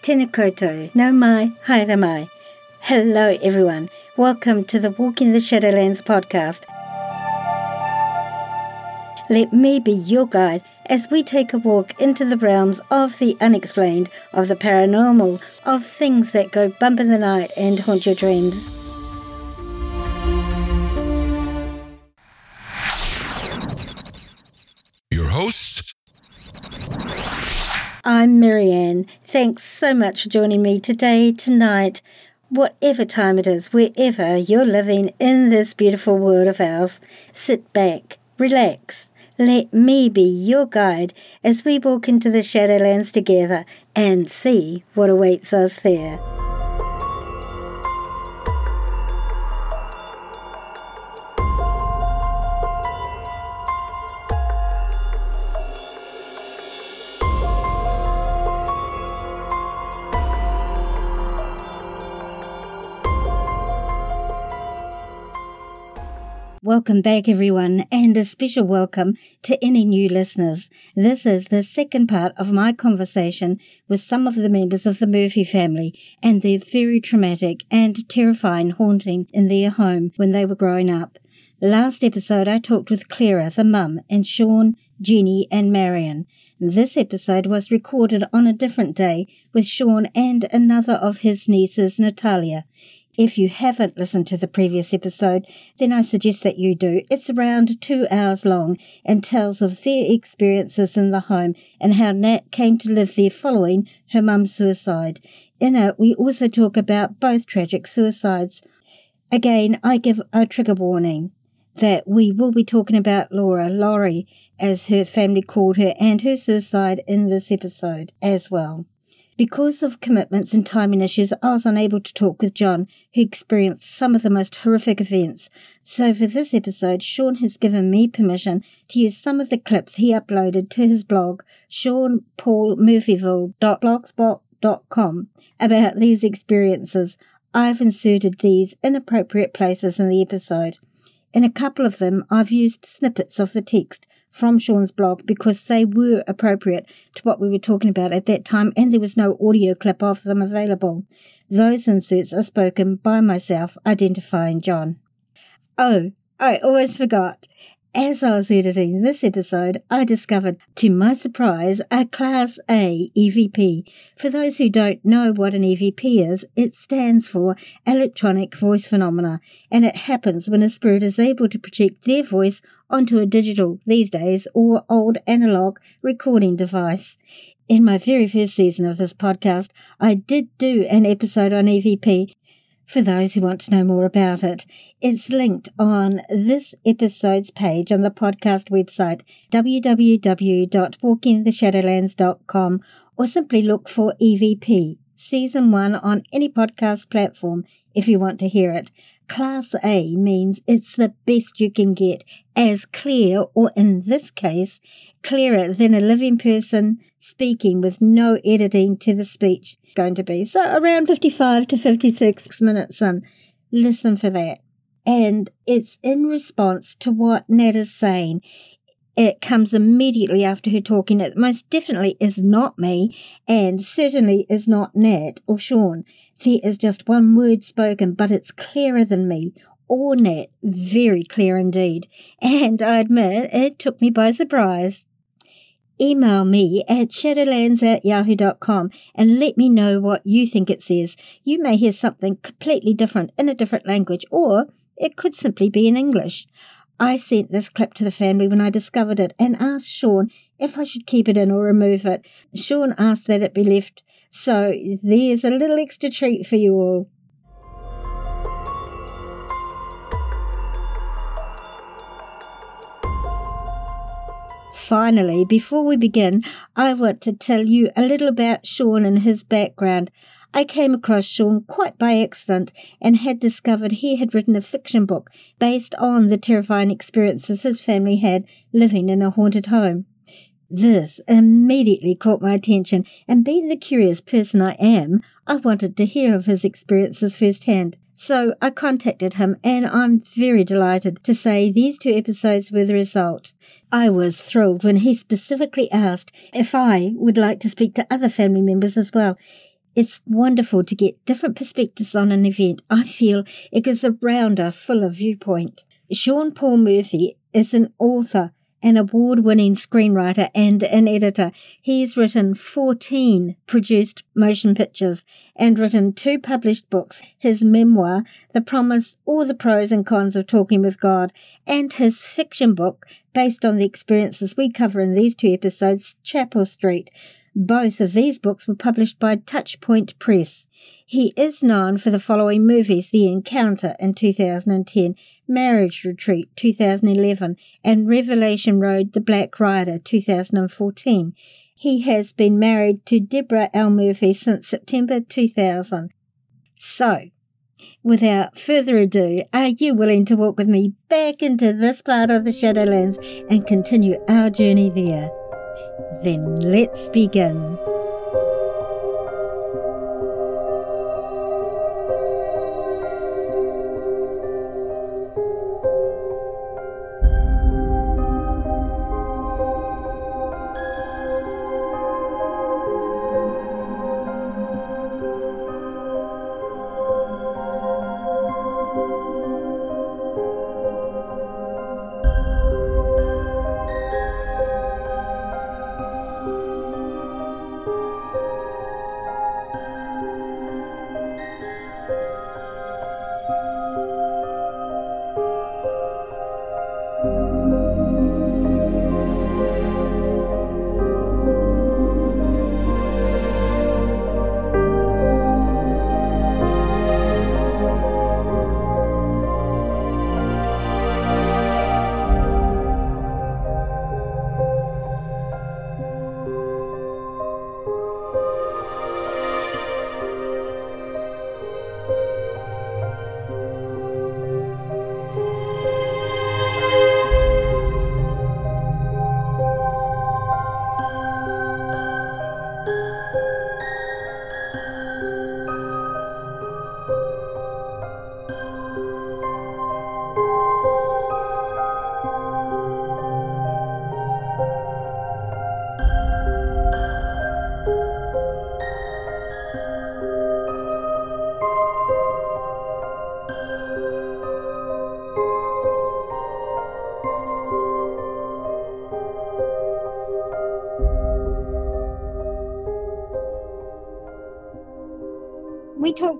Tēnā koutou, nau mai, haere mai. Hello everyone, welcome to the Walking the Shadowlands podcast. Let me be your guide as we take a walk into the realms of the unexplained, of the paranormal, of things that go bump in the night and haunt your dreams. Your hosts, I'm Marianne. Thanks so much for joining me today, tonight, whatever time it is, wherever you're living in this beautiful world of ours. Sit back, relax, let me be your guide as we walk into the Shadowlands together and see what awaits us there. Welcome back, everyone, and a special welcome to any new listeners. This is the second part of my conversation with some of the members of the Murphy family and their very traumatic and terrifying haunting in their home when they were growing up. Last episode, I talked with Clara, the mum, and Sean, Jenny, and Marion. This episode was recorded on a different day with Sean and another of his nieces, Natalia. If you haven't listened to the previous episode, then I suggest that you do. It's around two hours long and tells of their experiences in the home and how Nat came to live there following her mum's suicide. In it, we also talk about both tragic suicides. Again, I give a trigger warning that we will be talking about Laura, Laurie, as her family called her, and her suicide in this episode as well. Because of commitments and timing issues, I was unable to talk with John, who experienced some of the most horrific events. So for this episode, Sean has given me permission to use some of the clips he uploaded to his blog, seanpaulmurphyville.blogspot.com, about these experiences. I've inserted these inappropriate places in the episode. In a couple of them, I've used snippets of the text from Sean's blog because they were appropriate to what we were talking about at that time and there was no audio clip of them available. Those inserts are spoken by myself identifying John. Oh, I always forgot. As I was editing this episode, I discovered, to my surprise, a Class A EVP. For those who don't know what an EVP is, it stands for Electronic Voice Phenomena, and it happens when a spirit is able to project their voice onto a digital, these days, or old analog recording device. In my very first season of this podcast, I did do an episode on EVP, for those who want to know more about it. It's linked on this episode's page on the podcast website, www.walkingtheshadowlands.com, or simply look for EVP, Season 1 on any podcast platform if you want to hear it. Class A means it's the best you can get, as clear, or in this case, clearer than a living person speaking with no editing to the speech going to be. So around 55 to 56 minutes in. Listen for that. And it's in response to what Nat is saying. It comes immediately after her talking. It most definitely is not me, and certainly is not Nat or Sean. There is just one word spoken, but it's clearer than me or Nat. Very clear indeed. And I admit it took me by surprise email me at shadowlands at yahoo.com and let me know what you think it says. You may hear something completely different in a different language, or it could simply be in English. I sent this clip to the family when I discovered it and asked Sean if I should keep it in or remove it. Sean asked that it be left, so there's a little extra treat for you all. Finally, before we begin, I want to tell you a little about Sean and his background. I came across Sean quite by accident and had discovered he had written a fiction book based on the terrifying experiences his family had living in a haunted home. This immediately caught my attention, and being the curious person I am, I wanted to hear of his experiences firsthand. So I contacted him, and I'm very delighted to say these two episodes were the result. I was thrilled when he specifically asked if I would like to speak to other family members as well. It's wonderful to get different perspectives on an event. I feel it gives a rounder, fuller viewpoint. Sean Paul Murphy is an author an award winning screenwriter and an editor. He's written 14 produced motion pictures and written two published books his memoir, The Promise All the Pros and Cons of Talking with God, and his fiction book, based on the experiences we cover in these two episodes, Chapel Street. Both of these books were published by Touchpoint Press. He is known for the following movies The Encounter in 2010, Marriage Retreat 2011, and Revelation Road The Black Rider 2014. He has been married to Deborah L. Murphy since September 2000. So, without further ado, are you willing to walk with me back into this part of the Shadowlands and continue our journey there? Then let's begin.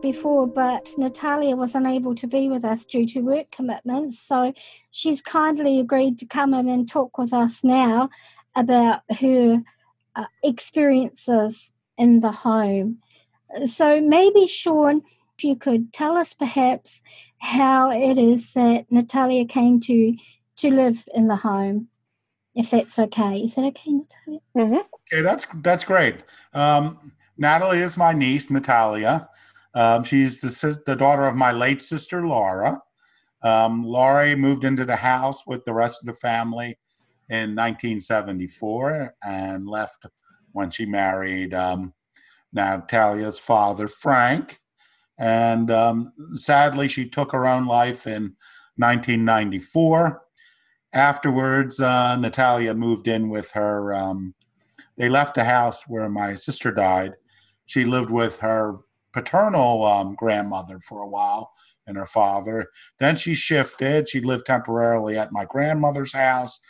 Before, but Natalia was unable to be with us due to work commitments. So she's kindly agreed to come in and talk with us now about her uh, experiences in the home. So maybe, Sean, if you could tell us perhaps how it is that Natalia came to to live in the home, if that's okay. Is that okay, Natalia? Mm-hmm. Okay, that's that's great. Um, Natalie is my niece, Natalia. Um, she's the, the, daughter of my late sister, Laura. Um, Laurie moved into the house with the rest of the family in 1974 and left when she married um, Natalia's father, Frank. And um, sadly, she took her own life in 1994. Afterwards, uh, Natalia moved in with her. Um, they left the house where my sister died. She lived with her paternal um, grandmother for a while and her father. Then she shifted. She lived temporarily at my grandmother's house.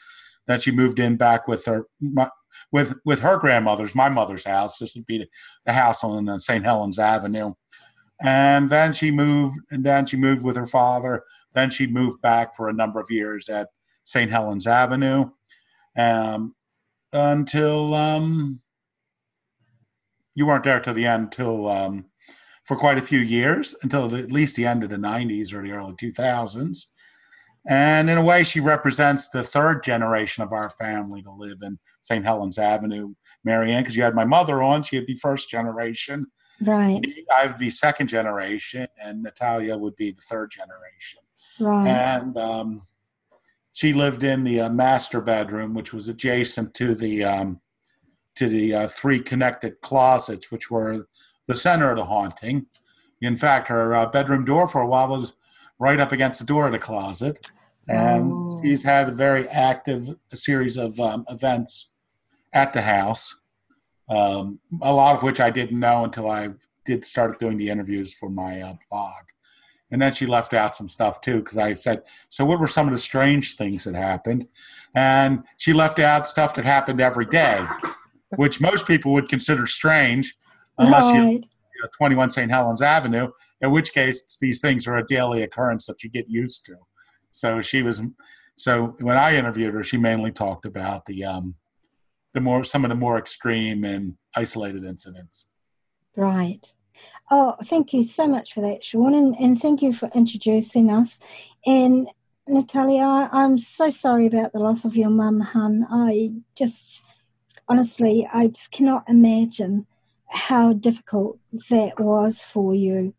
Then she moved in back with her my, with with her grandmother's, my mother's house. This would be the house on uh, St. Helens Avenue. And then she moved, and then she moved with her father. Then she moved back for a number of years at St. Helens Avenue, um, until um, you weren't there till the end, till um, for quite a few years until at least the end of the 90s or the early 2000s. And in a way, she represents the third generation of our family to live in St. Helens Avenue, Marianne, because you had my mother on, she'd be first generation. Right. I would be second generation, and Natalia would be the third generation. Right. And um, she lived in the uh, master bedroom, which was adjacent to the um, to the uh, three connected closets, which were the center of the haunting. In fact, her uh, bedroom door for a while was right up against the door of the closet. And oh. she's had a very active series of um, events at the house, um, a lot of which I didn't know until I did start doing the interviews for my uh, blog. And then she left out some stuff too, because I said, So, what were some of the strange things that happened? And she left out stuff that happened every day, which most people would consider strange, unless right. you, you know, 21 St. Helens Avenue, in which case these things are a daily occurrence that you get used to. So, she was, so when I interviewed her, she mainly talked about the, um, the more, some of the more extreme and isolated incidents. Right. Oh, thank you so much for that, Sean, and, and thank you for introducing us. And Natalia, I'm so sorry about the loss of your mum, hun. I just, honestly, I just cannot imagine how difficult that was for you.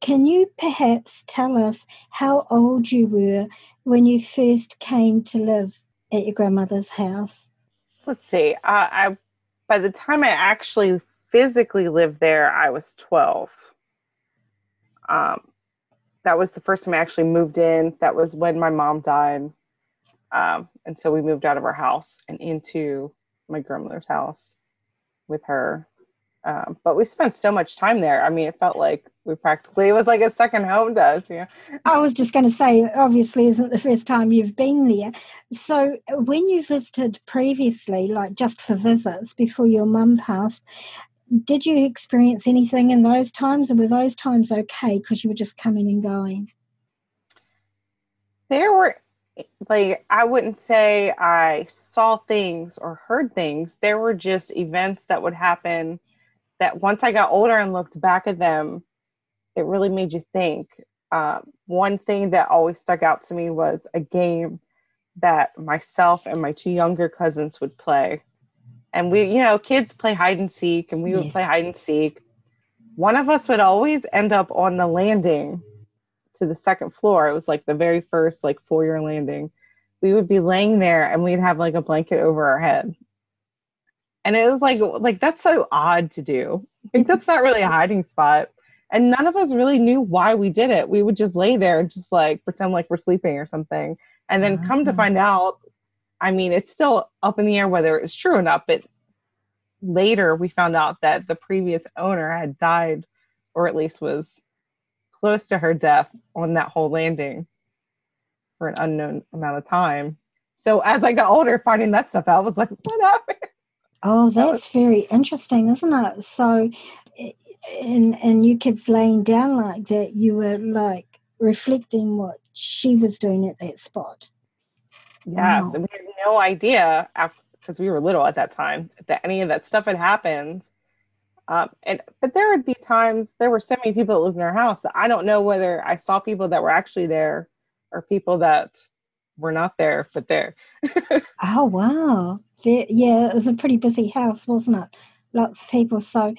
Can you perhaps tell us how old you were when you first came to live at your grandmother's house? Let's see. Uh, I by the time I actually physically lived there, I was 12. Um, that was the first time I actually moved in. That was when my mom died. Um, and so we moved out of our house and into my grandmother's house with her. Um, but we spent so much time there. I mean, it felt like we practically, it was like a second home to us. Yeah. I was just going to say, obviously, isn't the first time you've been there. So when you visited previously, like just for visits before your mum passed, did you experience anything in those times, or were those times okay because you were just coming and going? There were, like, I wouldn't say I saw things or heard things. There were just events that would happen that once I got older and looked back at them, it really made you think. Uh, one thing that always stuck out to me was a game that myself and my two younger cousins would play. And we you know kids play hide and seek and we yes. would play hide and seek. One of us would always end up on the landing to the second floor. It was like the very first like four-year landing. We would be laying there and we'd have like a blanket over our head and it was like like that's so odd to do. Like that's not really a hiding spot. And none of us really knew why we did it. We would just lay there and just like pretend like we're sleeping or something. And then come to find uh-huh. out I mean, it's still up in the air whether it's true or not, but later we found out that the previous owner had died, or at least was close to her death on that whole landing for an unknown amount of time. So as I got older, finding that stuff out, I was like, what happened? Oh, that's very interesting, isn't it? So, and and you kids laying down like that, you were like reflecting what she was doing at that spot. Yes, wow. and we had no idea because we were little at that time that any of that stuff had happened. Um, and but there would be times there were so many people that lived in our house that I don't know whether I saw people that were actually there or people that were not there but there. oh wow! Yeah, it was a pretty busy house, wasn't it? Lots of people. So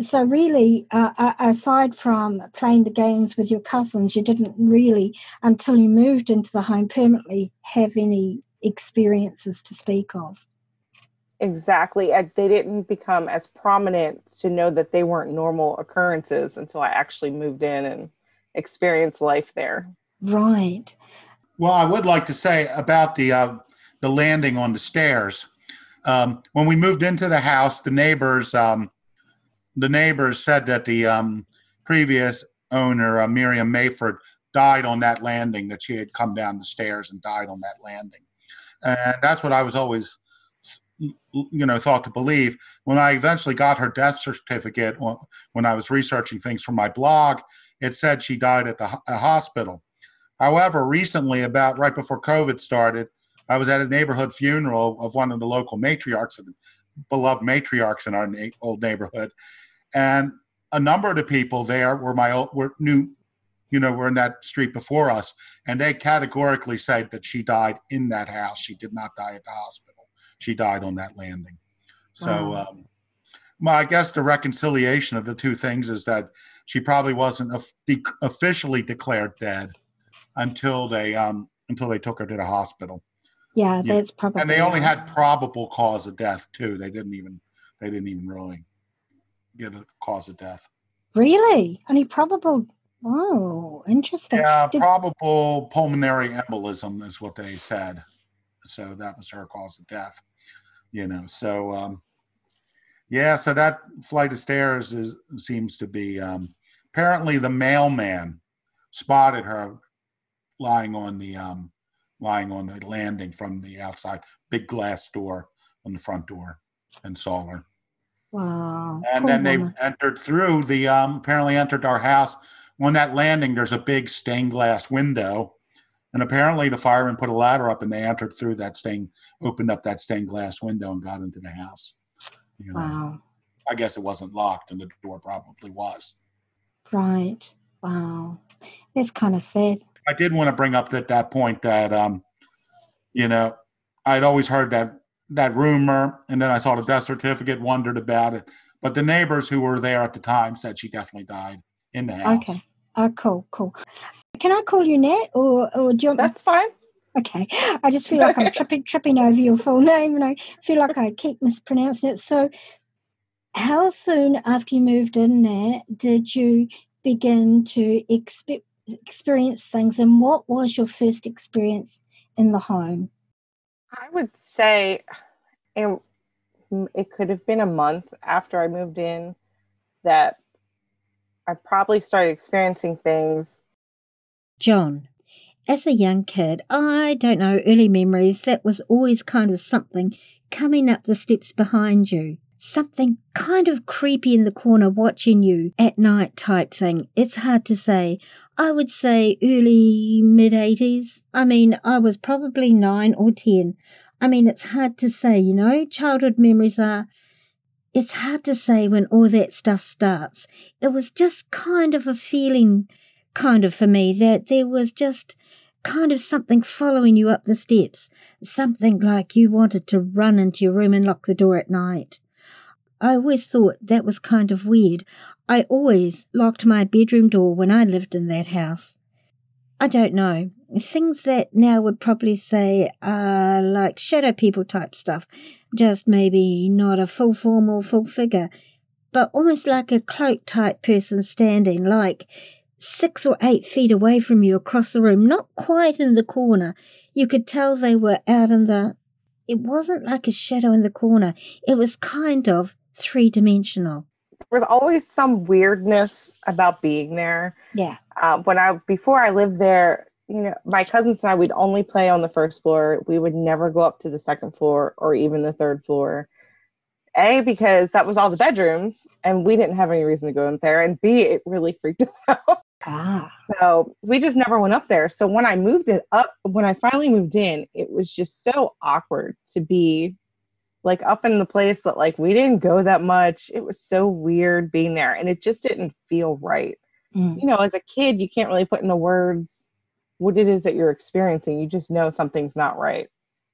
so really uh, aside from playing the games with your cousins you didn't really until you moved into the home permanently have any experiences to speak of exactly they didn't become as prominent to know that they weren't normal occurrences until i actually moved in and experienced life there right well i would like to say about the uh, the landing on the stairs um, when we moved into the house the neighbors um, the neighbors said that the um, previous owner, uh, Miriam Mayford, died on that landing, that she had come down the stairs and died on that landing. And that's what I was always, you know, thought to believe. When I eventually got her death certificate, when I was researching things for my blog, it said she died at the hospital. However, recently, about right before COVID started, I was at a neighborhood funeral of one of the local matriarchs, beloved matriarchs in our old neighborhood, and a number of the people there were my old, were new, you know, were in that street before us, and they categorically said that she died in that house. She did not die at the hospital. She died on that landing. So, wow. um, well, I guess the reconciliation of the two things is that she probably wasn't officially declared dead until they um, until they took her to the hospital. Yeah, that's probably. And they only had probable cause of death too. They didn't even they didn't even really give a cause of death. Really? Only probable. Oh, interesting. Yeah, Did... probable pulmonary embolism is what they said. So that was her cause of death. You know, so um, Yeah, so that flight of stairs is seems to be um, apparently the mailman spotted her lying on the um, lying on the landing from the outside, big glass door on the front door, and saw her. Wow. And Poor then they entered through the um, apparently entered our house. On that landing, there's a big stained glass window, and apparently the firemen put a ladder up and they entered through that stained, opened up that stained glass window and got into the house. You know, Wow. I guess it wasn't locked, and the door probably was. Right. Wow. That's kind of sad. I did want to bring up at that point that um, you know, I'd always heard that that rumor, and then I saw the death certificate, wondered about it. But the neighbors who were there at the time said she definitely died in the house. Okay. Oh, cool, cool. Can I call you Nat, or or do you want me- That's fine. Okay, I just feel like I'm tripping tripping over your full name, and I feel like I keep mispronouncing it. So, how soon after you moved in, there did you begin to expe- experience things, and what was your first experience in the home? I would say it, it could have been a month after I moved in that I probably started experiencing things. John, as a young kid, I don't know, early memories, that was always kind of something coming up the steps behind you. Something kind of creepy in the corner watching you at night type thing. It's hard to say. I would say early mid 80s. I mean, I was probably nine or 10. I mean, it's hard to say, you know, childhood memories are. It's hard to say when all that stuff starts. It was just kind of a feeling kind of for me that there was just kind of something following you up the steps, something like you wanted to run into your room and lock the door at night. I always thought that was kind of weird. I always locked my bedroom door when I lived in that house. I don't know. Things that now would probably say are like shadow people type stuff, just maybe not a full form or full figure, but almost like a cloak type person standing, like six or eight feet away from you across the room, not quite in the corner. You could tell they were out in the. It wasn't like a shadow in the corner, it was kind of three dimensional. There was always some weirdness about being there. Yeah. Uh, when I before I lived there, you know, my cousins and I would only play on the first floor. We would never go up to the second floor or even the third floor. A because that was all the bedrooms, and we didn't have any reason to go in there. And B, it really freaked us out. Ah. So we just never went up there. So when I moved it up, when I finally moved in, it was just so awkward to be like up in the place that like we didn't go that much. It was so weird being there and it just didn't feel right. Mm. You know, as a kid, you can't really put in the words what it is that you're experiencing. You just know something's not right.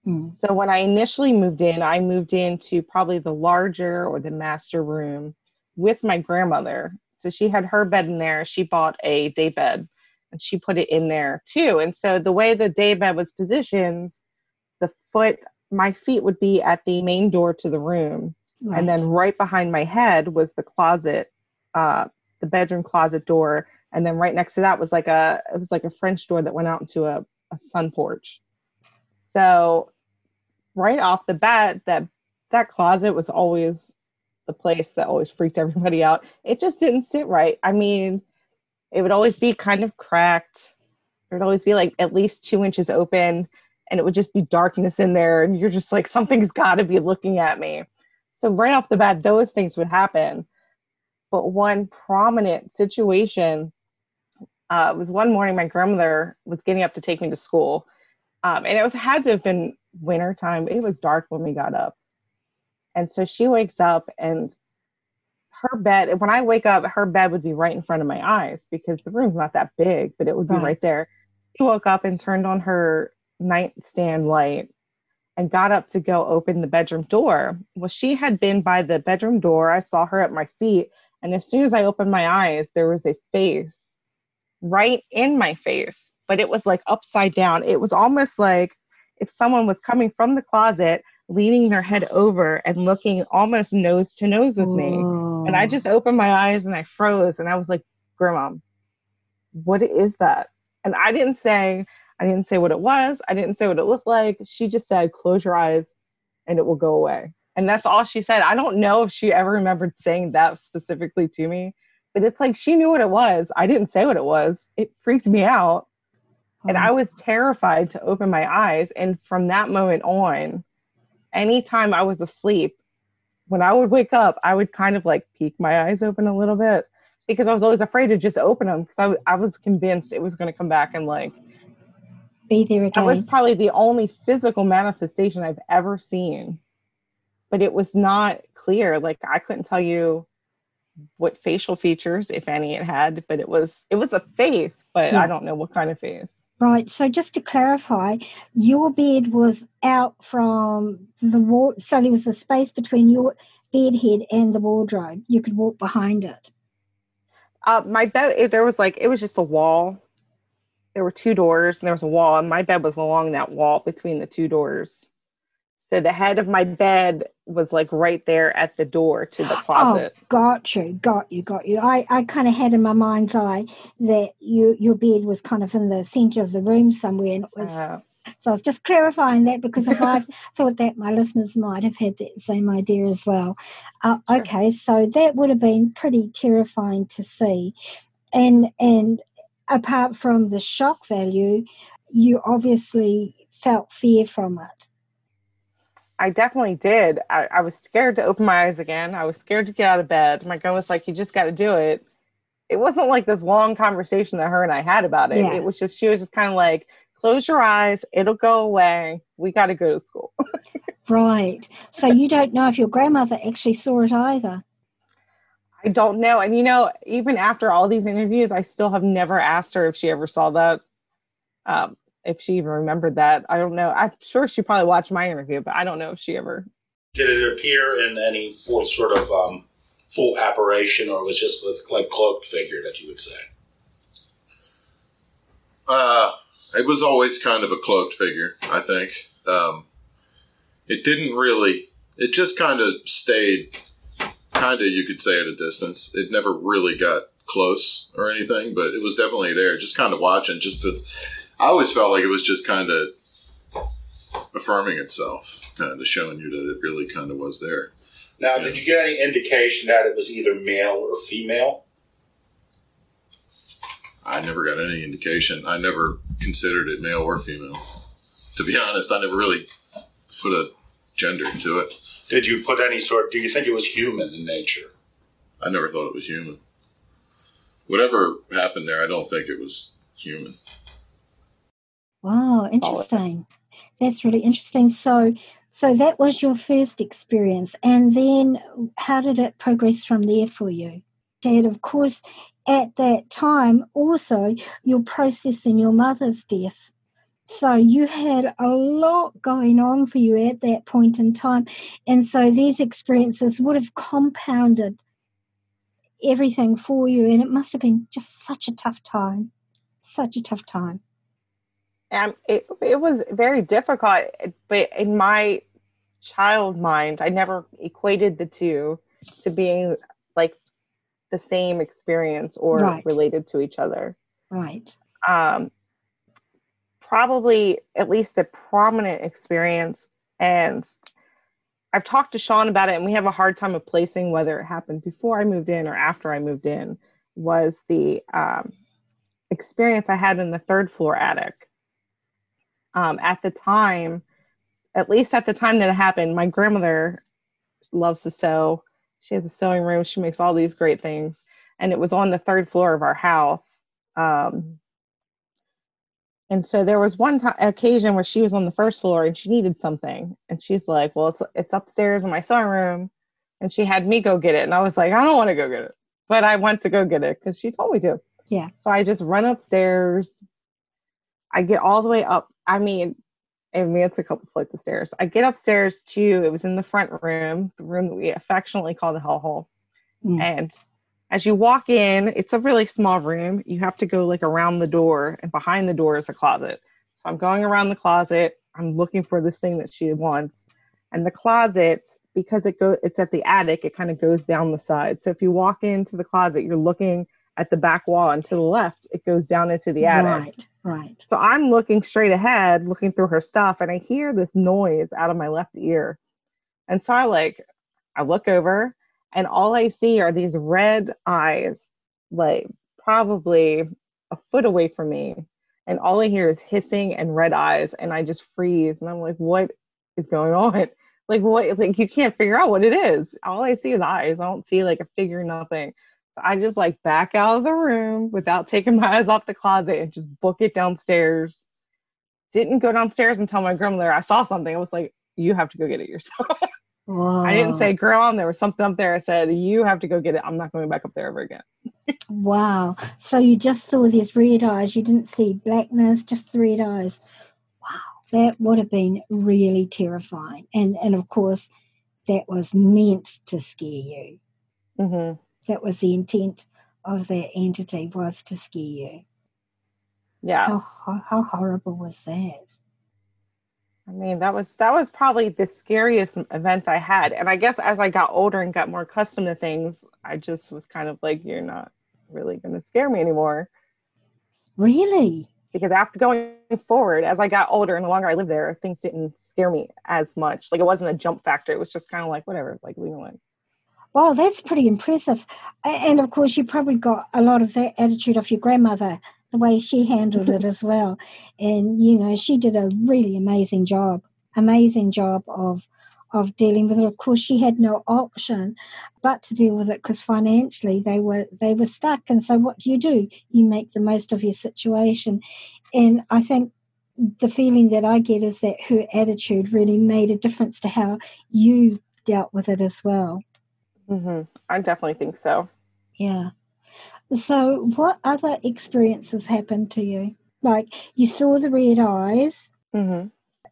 Mm. So when I initially moved in, I moved into probably the larger or the master room with my grandmother. So she had her bed in there. She bought a day bed and she put it in there too. And so the way the day bed was positioned, the foot, my feet would be at the main door to the room. Right. And then right behind my head was the closet, uh, the bedroom closet door. And then right next to that was like a it was like a French door that went out into a, a sun porch. So right off the bat, that that closet was always the place that always freaked everybody out. It just didn't sit right. I mean, it would always be kind of cracked. It would always be like at least two inches open, and it would just be darkness in there, and you're just like, something's got to be looking at me. So right off the bat, those things would happen. But one prominent situation uh, was one morning my grandmother was getting up to take me to school, um, and it was had to have been winter time. It was dark when we got up, and so she wakes up and her bed. When I wake up, her bed would be right in front of my eyes because the room's not that big, but it would be Right. right there. She woke up and turned on her nightstand light and got up to go open the bedroom door. Well, she had been by the bedroom door. I saw her at my feet. And as soon as I opened my eyes, there was a face right in my face, but it was like upside down. It was almost like if someone was coming from the closet, leaning their head over and looking almost nose to nose with me. And I just opened my eyes and I froze and I was like, Grandma, what is that? And I didn't say, I didn't say what it was. I didn't say what it looked like. She just said, close your eyes and it will go away. And that's all she said. I don't know if she ever remembered saying that specifically to me, but it's like she knew what it was. I didn't say what it was. It freaked me out. And I was terrified to open my eyes. And from that moment on, anytime I was asleep, when I would wake up, I would kind of like peek my eyes open a little bit because I was always afraid to just open them because I, w- I was convinced it was going to come back and like be there again. That was probably the only physical manifestation I've ever seen, but it was not clear. Like I couldn't tell you what facial features, if any, it had, but it was it was a face, but yeah. I don't know what kind of face. Right. So just to clarify, your bed was out from the wall. So there was a space between your bed head and the wardrobe. You could walk behind it. Uh, my bed, there was like, it was just a wall. There were two doors and there was a wall, and my bed was along that wall between the two doors. So the head of my bed was like right there at the door to the closet. Oh, got you, got you, got you. I, I kind of had in my mind's eye that you your bed was kind of in the center of the room somewhere, and it was. Uh, so I was just clarifying that because if I thought that my listeners might have had that same idea as well. Uh. Okay, so that would have been pretty terrifying to see, and and apart from the shock value, you obviously felt fear from it. I definitely did. I, I, was scared to open my eyes again. I was scared to get out of bed. My girl was like, "You just got to do it." It wasn't like this long conversation that her and I had about it. Yeah. It was just she was just kind of like, "Close your eyes. It'll go away. We got to go to school." right. So you don't know if your grandmother actually saw it either. I don't know. And you know, even after all these interviews, I still have never asked her if she ever saw that. Um, if she even remembered that. I don't know. I'm sure she probably watched my interview, but I don't know if she ever. Did it appear in any full sort of um, full apparition, or was just like cloaked figure that you would say? Uh, it was always kind of a cloaked figure. I think um, it didn't really. It just kind of stayed, kind of you could say at a distance. It never really got close or anything, but it was definitely there, just kind of watching, just to I always felt like it was just kind of affirming itself, kind of showing you that it really kind of was there. Now, yeah. did you get any indication that it was either male or female? I never got any indication. I never considered it male or female. To be honest, I never really put a gender to it. Did you put any sort? Do you think it was human in nature? I never thought it was human. Whatever happened there, I don't think it was human. Wow, interesting. That's really interesting. So, so that was your first experience, and then how did it progress from there for you? Dad, of course, at that time, also you're processing your mother's death. So you had a lot going on for you at that point in time. And so these experiences would have compounded everything for you. And it must have been just such a tough time. Such a tough time. Um, it, it was very difficult, but in my child mind, I never equated the two to being like the same experience or right. related to each other. Right. Um, probably at least a prominent experience. And I've talked to Sean about it, and we have a hard time of placing whether it happened before I moved in or after I moved in. Was the um, experience I had in the third floor attic um, at the time, at least at the time that it happened, my grandmother loves to sew. She has a sewing room. She makes all these great things. And it was on the third floor of our house. Um, and so there was one time occasion where she was on the first floor and she needed something. And she's like, Well, it's, it's upstairs in my sewing room. And she had me go get it. And I was like, I don't want to go get it. But I went to go get it because she told me to. Yeah. So I just run upstairs. I get all the way up I mean, I mean, it's a couple flights of stairs. I get upstairs to, it was in the front room, the room that we affectionately call the hellhole. Mm. And as you walk in, it's a really small room. You have to go like around the door, and behind the door is a closet. So I'm going around the closet. I'm looking for this thing that she wants. And the closet, because it go, it's at the attic, it kind of goes down the side. So if you walk into the closet, you're looking at the back wall, and to the left, it goes down into the attic. Right. Right. So I'm looking straight ahead, looking through her stuff, and I hear this noise out of my left ear. And so I like, I look over and all I see are these red eyes, like probably a foot away from me. And all I hear is hissing and red eyes. And I just freeze. And I'm like, what is going on? Like, what? Like, you can't figure out what it is. All I see is eyes. I don't see like a figure, nothing. So I just like back out of the room without taking my eyes off the closet and just book it downstairs. Didn't go downstairs and tell my grandmother I saw something. I was like, you have to go get it yourself. Wow. I didn't say, girl, and there was something up there. I said, you have to go get it. I'm not going back up there ever again. Wow. So you just saw these red eyes. You didn't see blackness, just the red eyes. Wow. That would have been really terrifying. And and of course, that was meant to scare you. hmm That was the intent of that entity was to scare you. Yeah. How, how, how horrible was that? I mean, that was that was probably the scariest event I had. And I guess as I got older and got more accustomed to things, I just was kind of like, you're not really going to scare me anymore. Really? Because after going forward, as I got older and the longer I lived there, things didn't scare me as much. Like it wasn't a jump factor. It was just kind of like whatever, like leave me alone. Wow, that's pretty impressive. And of course, you probably got a lot of that attitude off your grandmother, the way she handled it as well. And, you know, she did a really amazing job, amazing job of of dealing with it. Of course, she had no option but to deal with it because financially they were they were stuck. And so what do you do? You make the most of your situation. And I think the feeling that I get is that her attitude really made a difference to how you dealt with it as well. hmm I definitely think so. Yeah. So, what other experiences happened to you? Like you saw the red eyes, hmm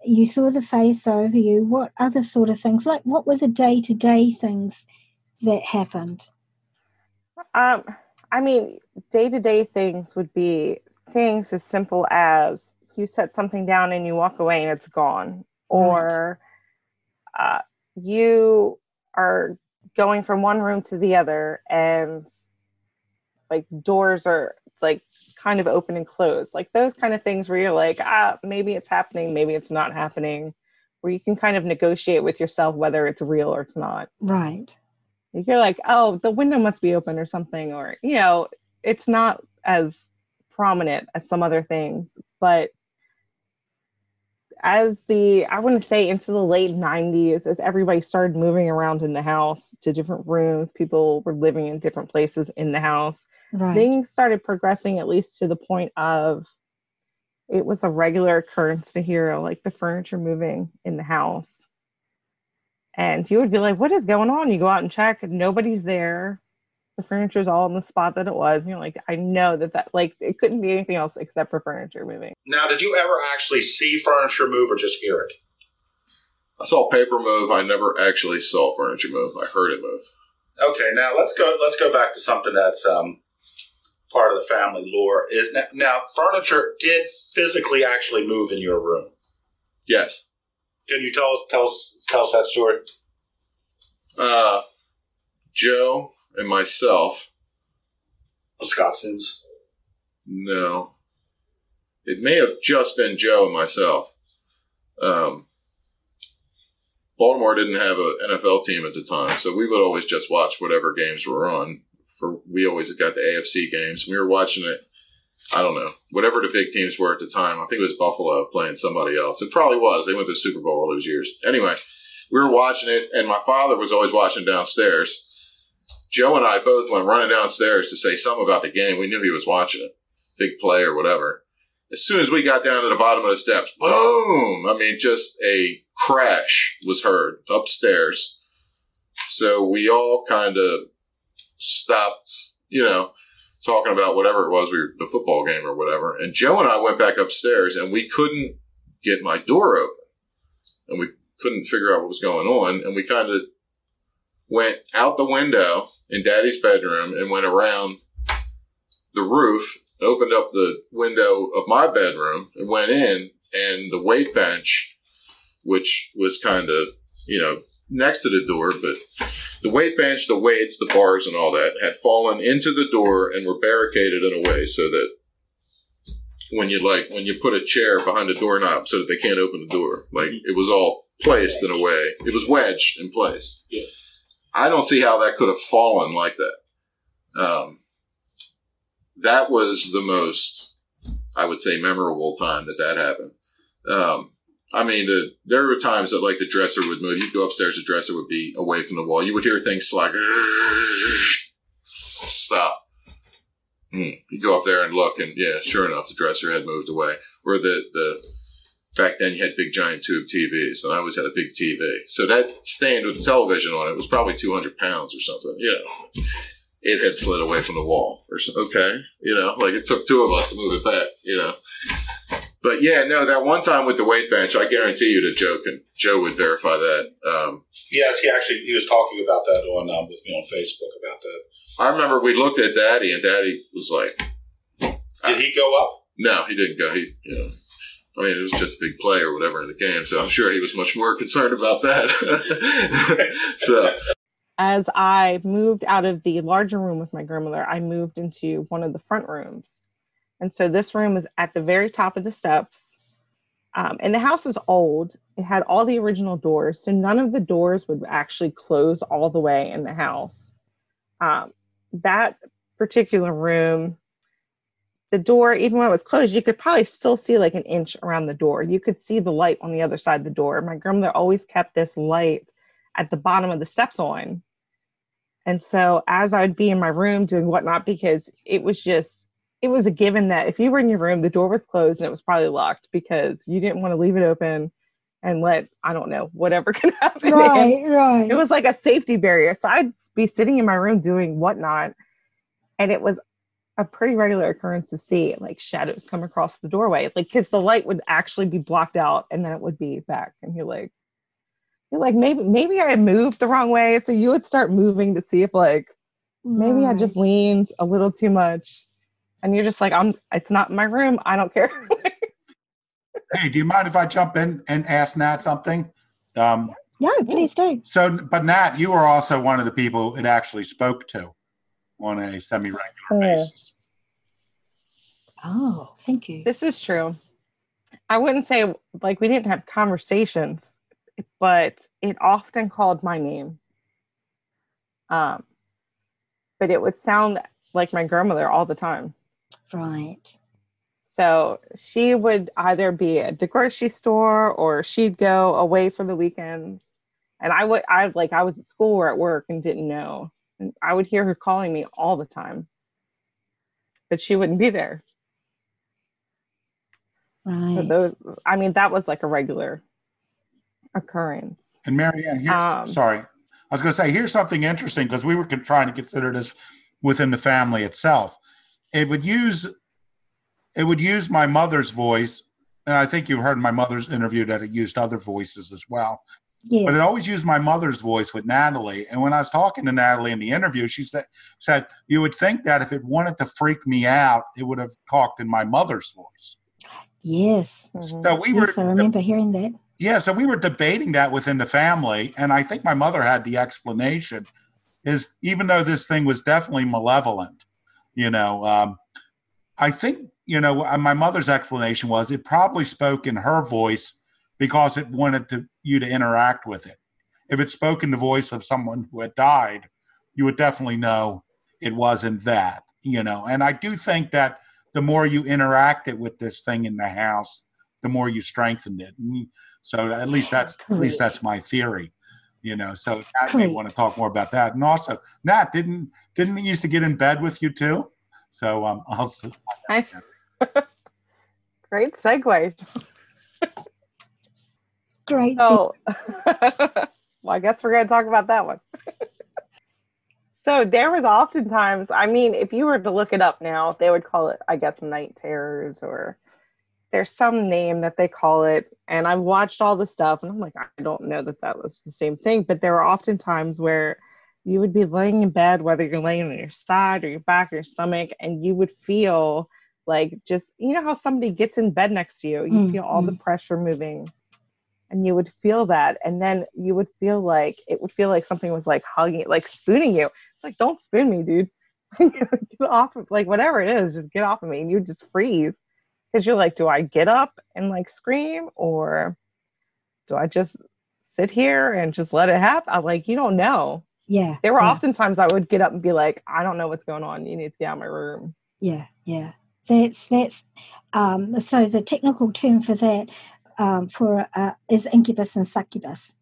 you saw the face over you. What other sort of things? Like, what were the day to day things that happened? Um, I mean, day to day things would be things as simple as you set something down and you walk away and it's gone, or uh, you are going from one room to the other and like doors are like kind of open and closed, like those kind of things where you're like, ah, maybe it's happening, maybe it's not happening, where you can kind of negotiate with yourself whether it's real or it's not Right. you're like, oh, the window must be open or something, or you know, it's not as prominent as some other things. But as the I wouldn't say into the late 90s, as everybody started moving around in the house to different rooms, people were living in different places in the house. Right. Things started progressing at least to the point of it was a regular occurrence to hear like the furniture moving in the house. And you would be like, what is going on? You go out and check, and nobody's there. The furniture's all in the spot that it was. And you're like, I know that that, like, it couldn't be anything else except for furniture moving. Now, did you ever actually see furniture move or just hear it? I saw paper move. I never actually saw furniture move. I heard it move. Okay, now let's go. Let's go back to something that's um, part of the family lore. Is now, now furniture did physically actually move in your room? Yes. Can you tell us tell us tell us that story? Uh, Joe and myself. Scott Sims. No. It may have just been Joe and myself. Um, Baltimore didn't have an NFL team at the time, so we would always just watch whatever games were on. For we always got the AFC games. We were watching it. I don't know whatever the big teams were at the time. I think it was Buffalo playing somebody else. It probably was. They went to the Super Bowl all those years. Anyway, we were watching it, and my father was always watching downstairs. Joe and I both went running downstairs to say something about the game. We knew he was watching it, big play or whatever. As soon as we got down to the bottom of the steps, boom! I mean, just a crash was heard upstairs. So we all kind of stopped, you know, talking about whatever it was, we were the football game or whatever. And Joe and I went back upstairs, and we couldn't get my door open, and we couldn't figure out what was going on, and we kind of went out the window in Daddy's bedroom and went around the roof, opened up the window of my bedroom, and went in, and the weight bench, which was kind of you know next to the door, but the weight bench, the weights, the bars, and all that had fallen into the door and were barricaded in a way so that when you like when you put a chair behind a doorknob so that they can't open the door, like it was all placed in a way. It was wedged in place. Yeah. I don't see how that could have fallen like that. Um, that was the most, I would say, memorable time that that happened. Um, I mean, the, there were times that like the dresser would move. You'd go upstairs, the dresser would be away from the wall. You would hear things like stop. Hmm. You go up there and look, and yeah, sure enough, the dresser had moved away. Or the the back then you had big giant tube TVs, and I always had a big TV. So that stand with the television on it was probably two hundred pounds or something. You know, it had slid away from the wall. Or so, okay, you know, like it took two of us to move it back. You know. But yeah, no, that one time with the weight bench, I guarantee you that Joe and Joe would verify that. Um, Yes, he actually he was talking about that on um, with me on Facebook about that. I remember we looked at Daddy, and Daddy was like, Did he go up? "No, he didn't go. He, you know, I mean, it was just a big play or whatever in the game. So I'm sure he was much more concerned about that. so as I moved out of the larger room with my grandmother, I moved into one of the front rooms. And so this room was at the very top of the steps. Um, and the house is old. It had all the original doors. So none of the doors would actually close all the way in the house. Um, that particular room, the door, even when it was closed, you could probably still see like an inch around the door. You could see the light on the other side of the door. My grandmother always kept this light at the bottom of the steps on. And so as I would be in my room doing whatnot, because it was just, it was a given that if you were in your room, the door was closed and it was probably locked because you didn't want to leave it open and let, I don't know, whatever could happen. Right, right. It was like a safety barrier. So I'd be sitting in my room doing whatnot. And it was a pretty regular occurrence to see like shadows come across the doorway. Like, because the light would actually be blocked out and then it would be back. And you're like, you're like, maybe, maybe I moved the wrong way. So you would start moving to see if like maybe I just leaned a little too much. And you're just like, I'm it's not my room. I don't care. Hey, do you mind if I jump in and ask Nat something? Um, No, please do. so, but Nat, you were also one of the people it actually spoke to on a semi-regular Oh. basis. Oh, thank you. this is true. I wouldn't say like we didn't have conversations, but it often called my name. Um, but it would sound like my grandmother all the time. Right. So she would either be at the grocery store or she'd go away for the weekends. And I would, I like, I was at school or at work and didn't know. And I would hear her calling me all the time, but she wouldn't be there. So Right. those, I mean, that was like a regular occurrence. And Marianne, here's Um, sorry, I was going to say here's something interesting because we were trying to consider this within the family itself. It would use it would use my mother's voice, and I think you've heard my mother's interview that it used other voices as well. Yes. But it always used my mother's voice with Natalie. And when I was talking to Natalie in the interview, she said said you would think that if it wanted to freak me out, it would have talked in my mother's voice. yes. Mhm. So we were I remember hearing that. yeah, so we were debating that within the family, and I think my mother had the explanation. Is even though this thing was definitely malevolent, you know, um, I think you know uh, my mother's explanation was it probably spoke in her voice because it wanted to you to interact with it. If it spoke in the voice of someone who had died, you would definitely know it wasn't that, you know. And I do think that the more you interacted with this thing in the house, the more you strengthened it. And so at least that's at least that's my theory, you know. So Nat may want to talk more about that. And also, Nat didn't didn't he used to get in bed with you too? So um, also I, great segue. Great. So, well, I guess we're going to talk about that one. so there was oftentimes, I mean, if you were to look it up now, they would call it, I guess, night terrors or there's some name that they call it. And I've watched all the stuff and I'm like, I don't know that that was the same thing. But there were often times where you would be laying in bed, whether you're laying on your side or your back or your stomach, and you would feel like just, you know, how somebody gets in bed next to you, you Mm, feel all the pressure moving and you would feel that and then you would feel like it would feel like something was like hugging like spooning you it's like don't spoon me dude get off of like whatever it is just get off of me and you just freeze because you're like do i get up and like scream or do i just sit here and just let it happen. I'm like, you don't know. Yeah. There were yeah. often times I would get up and be like, I don't know what's going on. You need to get out of my room. Yeah, yeah. That's that's um so the technical term for that um for uh is incubus and succubus.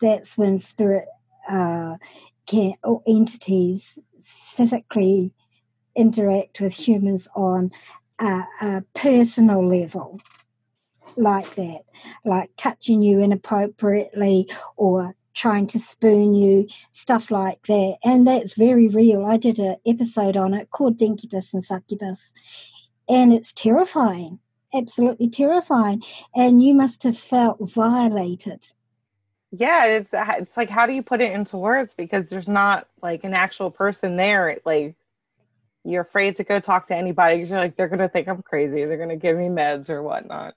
That's when spirit uh can or entities physically interact with humans on a, a personal level like that, like touching you inappropriately or trying to spoon you, stuff like that. And that's very real. I did an episode on it called Incubus and Succubus, and it's terrifying, absolutely terrifying. And you must have felt violated. Yeah, it's it's like how do you put it into words because there's not like an actual person there. Like you're afraid to go talk to anybody because you're like they're gonna think I'm crazy. They're gonna give me meds or whatnot.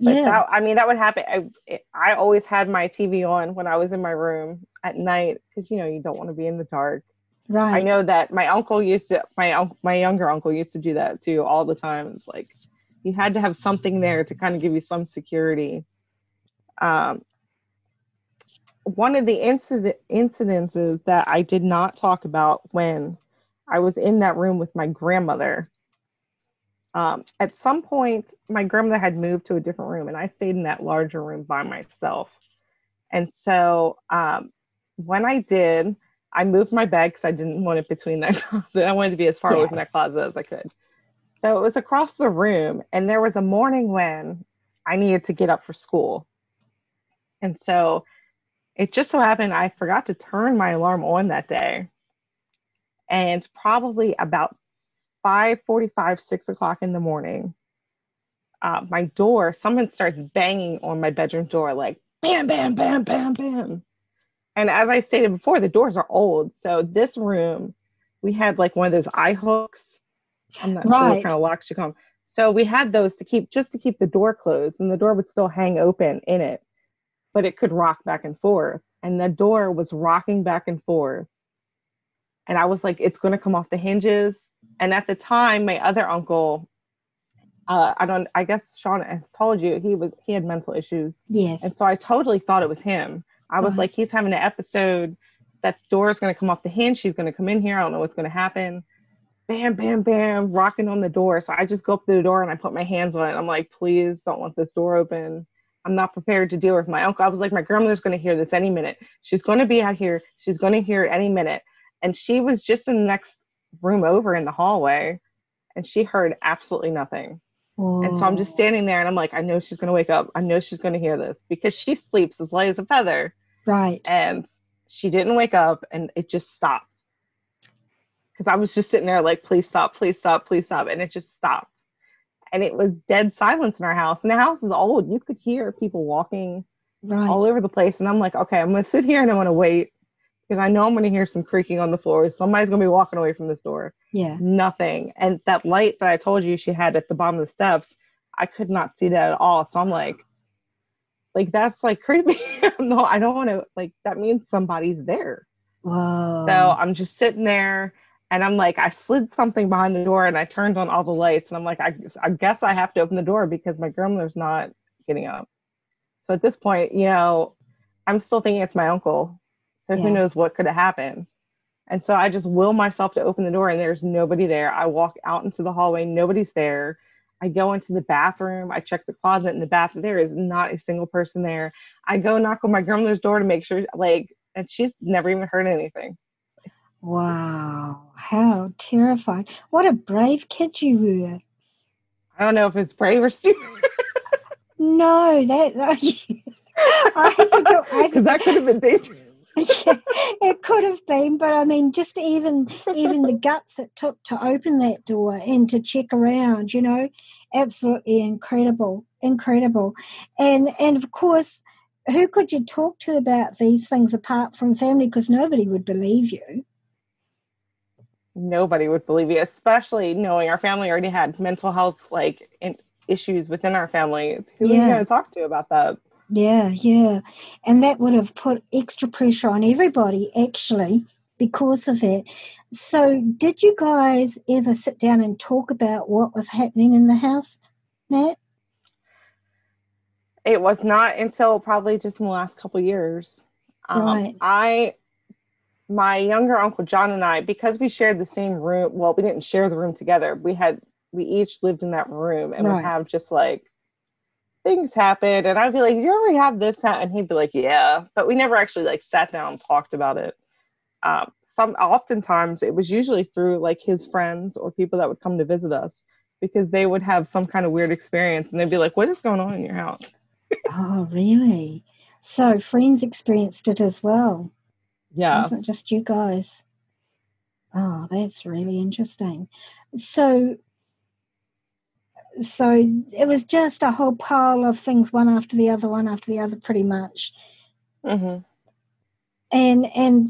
But yeah. that, I mean, that would happen. I, I always had my TV on when I was in my room at night because you know you don't want to be in the dark. right. I know that my uncle used to my uncle my younger uncle used to do that too all the time. It's like you had to have something there to kind of give you some security. Um, one of the incident incidences that I did not talk about when I was in that room with my grandmother. Um, at some point, my grandmother had moved to a different room, and I stayed in that larger room by myself. And so, um, when I did, I moved my bed because I didn't want it between that closet. I wanted to be as far away from that closet as I could. So it was across the room, and there was a morning when I needed to get up for school. And so it just so happened I forgot to turn my alarm on that day. And probably about 5:45, 6 o'clock in the morning, uh, my door, someone starts banging on my bedroom door, like bam, bam, bam, bam, bam. And as I stated before, the doors are old. So this room, we had like one of those eye hooks. I'm not sure what kind of locks you call them. So we had those to keep just to keep the door closed, and the door would still hang open in it, but it could rock back and forth. And the door was rocking back and forth. And I was like, it's going to come off the hinges. And at the time, my other uncle, uh, I don't, I guess Sean has told you he was he had mental issues, yes. and so I totally thought it was him. I was Right. like, he's having an episode. That door is going to come off the hinge. She's going to come in here. I don't know what's going to happen. Bam, bam, bam, rocking on the door. So I just go up to the door and I put my hands on it. I'm like, please don't let this door open. I'm not prepared to deal with my uncle. I was like, my grandmother's going to hear this any minute. She's going to be out here. She's going to hear it any minute. And she was just in the next room over in the hallway and she heard absolutely nothing. And so I'm just standing there and I'm like, I know she's going to wake up. I know she's going to hear this because she sleeps as light as a feather. right. And she didn't wake up and it just stopped. Because I was just sitting there like, please stop, please stop, please stop. And it just stopped. And it was dead silence in our house. And the house is old. You could hear people walking Right. all over the place. And I'm like, okay, I'm going to sit here and I'm going to wait because I know I'm going to hear some creaking on the floor. Somebody's going to be walking away from this door yeah. nothing. And that light that I told you she had at the bottom of the steps, I could not see that at all. So I'm like, like that's like creepy. no, I don't want to like that means somebody's there. Whoa. So I'm just sitting there and I'm like, I slid something behind the door and I turned on all the lights and I'm like, I, I guess I have to open the door because my grandmother's not getting up. So at this point, you know, I'm still thinking it's my uncle. So Yeah. who knows what could have happened. And so I just will myself to open the door and there's nobody there. I walk out into the hallway, nobody's there. I go into the bathroom, I check the closet in the bathroom. There is not a single person there. I go knock on my grandmother's door to make sure, like, and she's never even heard anything. wow. How terrifying. What a brave kid you were. I don't know if it's brave or stupid No, that I think I because that could have been dangerous. it could have been, but I mean, just even even the guts it took to open that door and to check around, you know, absolutely incredible, incredible, and and of course, who could you talk to about these things apart from family? Because nobody would believe you. Nobody would believe you, especially knowing our family already had mental health like in, issues within our family. Who are you Yeah. going to talk to about that? Yeah, yeah, and that would have put extra pressure on everybody actually because of that. So, did you guys ever sit down and talk about what was happening in the house, Nat? It was not until probably just in the last couple years. Um, Right. I, my younger uncle John and I, because we shared the same room. Well, we didn't share the room together. We had we each lived in that room, and Right. would have just like things happen, and I'd be like, you ever have this happen?" And he'd be like, "Yeah," but we never actually like sat down and talked about it. Um, some oftentimes it was usually through like his friends or people that would come to visit us because they would have some kind of weird experience, and they'd be like, "What is going on in your house?" Oh, really? So friends experienced it as well. Yeah. It wasn't just you guys. Oh, that's really interesting. So, so it was just a whole pile of things, one after the other, one after the other, pretty much. hmm And and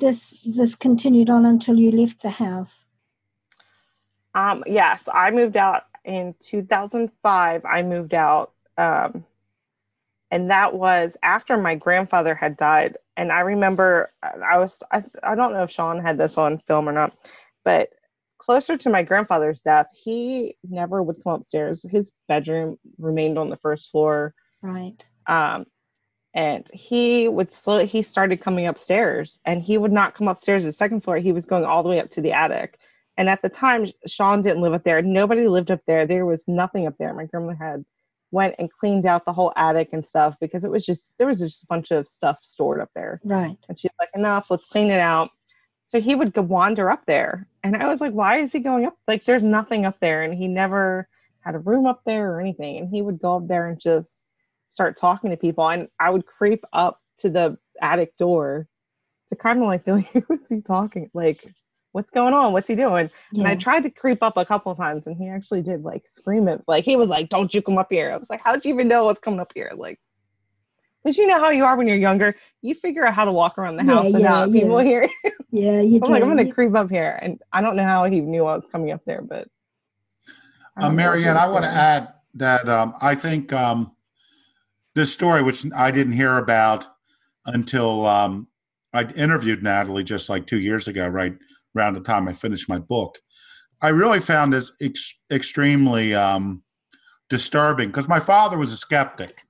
this this continued on until you left the house. Um, yes, I moved out in 2005. I moved out, um, and that was after my grandfather had died. And I remember I was, I, I don't know if Sean had this on film or not, but closer to my grandfather's death, he never would come upstairs. His bedroom remained on the first floor. Right. Um, and he would slow, he started coming upstairs and he would not come upstairs to the second floor. He was going all the way up to the attic. And at the time, Sean didn't live up there. Nobody lived up there. There was nothing up there. My grandmother had went and cleaned out the whole attic and stuff because it was just there was just a bunch of stuff stored up there. Right. And she's like, enough, let's clean it out. So he would go wander up there. And I was like, why is he going up? Like there's nothing up there. And he never had a room up there or anything. And he would go up there and just start talking to people. And I would creep up to the attic door to kind of like feel like, who is he talking? Like, what's going on? What's he doing? And I tried to creep up a couple of times and he actually did like scream it. Like he was like, Don't you come up here. I was like, How'd you even know what's coming up here? Like because you know how you are when you're younger, you figure out how to walk around the house yeah, without people yeah. here. Yeah, you I'm do. like, I'm gonna creep up here. And I don't know how he knew I was coming up there, but Uh, don't know if he Marianne, I want to add that um, I think um, this story, which I didn't hear about until um, I interviewed Natalie just like two years ago, right around the time I finished my book, I really found this ex- extremely um, disturbing because my father was a skeptic.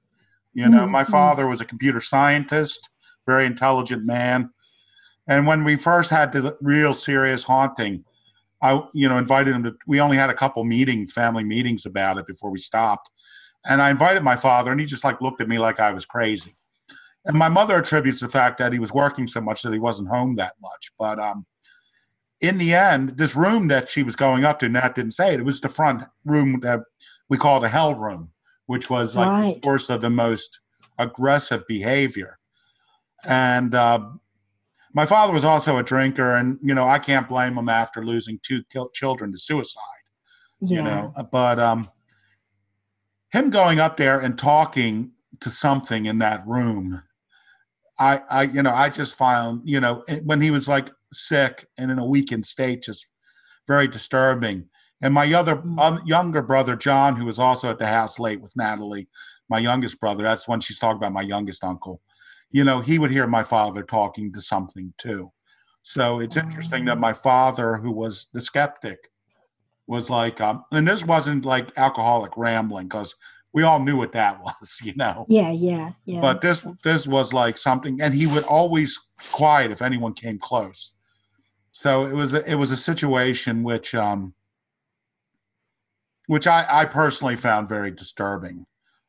You know, my Mhm. father was a computer scientist, very intelligent man. And when we first had the real serious haunting, I, you know, invited him to. We only had a couple meetings, family meetings about it before we stopped. And I invited my father, and he just like looked at me like I was crazy. And my mother attributes the fact that he was working so much that he wasn't home that much. But um, in the end, this room that she was going up to, Nat didn't say it. It was the front room that we called a hell room, which was like the source of the most aggressive behavior. And uh, my father was also a drinker, and you know I can't blame him after losing two kil- children to suicide. yeah. You know, but um, him going up there and talking to something in that room, I, I, you know, I just found, you know, when he was like sick and in a weakened state, just very disturbing. And my other Mm. oth- younger brother John, who was also at the house late with Natalie, my youngest brother. That's when she's talking about my youngest uncle. You know, he would hear my father talking to something too. So it's interesting that my father, who was the skeptic, was like, um, and this wasn't like alcoholic rambling because we all knew what that was, you know. Yeah, yeah, yeah. But this this was like something, and he would always quiet if anyone came close. So it was a, it was a situation which um, which I, I personally found very disturbing,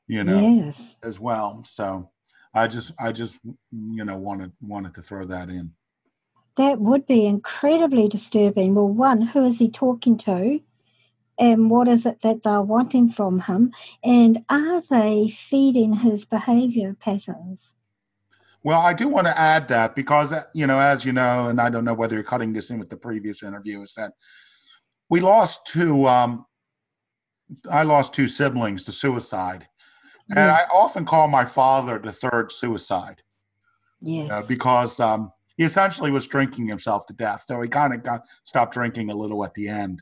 you know, yes. as well. So I just I just you know wanted wanted to throw that in. That would be incredibly disturbing. Well, one, who is he talking to? And what is it that they're wanting from him? And are they feeding his behavior patterns? Well, I do want to add that because, you know, as you know, and I don't know whether you're cutting this in with the previous interview, is that we lost two, um, I lost two siblings to suicide. And I often call my father the third suicide yes. you know, because um, he essentially was drinking himself to death, though he kind of got stopped drinking a little at the end.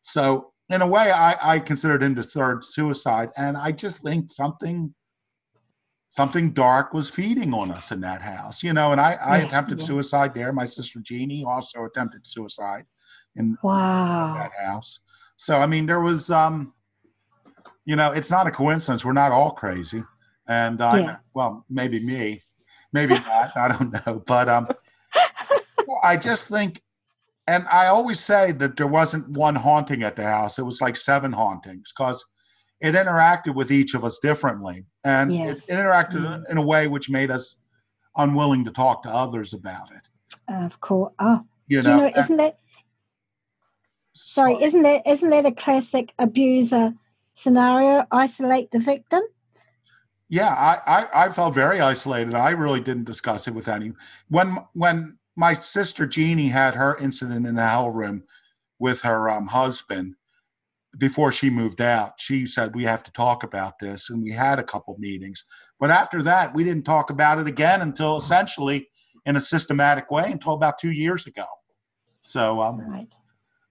So, in a way, I, I considered him the third suicide. And I just think something something dark was feeding on us in that house, you know. And I, I Yeah, attempted yeah. suicide there. My sister Jeannie also attempted suicide in wow. that house. So I mean, there was, um, you know, it's not a coincidence. We're not all crazy, And I, Yeah. well, maybe me, maybe not. I don't know. But um, I just think, and I always say that there wasn't one haunting at the house. It was like seven hauntings because it interacted with each of us differently. And Yes. it interacted Mm. in a way which made us unwilling to talk to others about it. Of course. Oh, You you know, know, isn't that sorry? so- Isn't that isn't that a classic abuser scenario? Isolate the victim. Yeah, I, I, I felt very isolated. I really didn't discuss it with any. When when my sister Jeannie had her incident in the hell room with her um, husband before she moved out, she said we have to talk about this, and we had a couple meetings. But after that, we didn't talk about it again until essentially in a systematic way until about two years ago. So um, Right.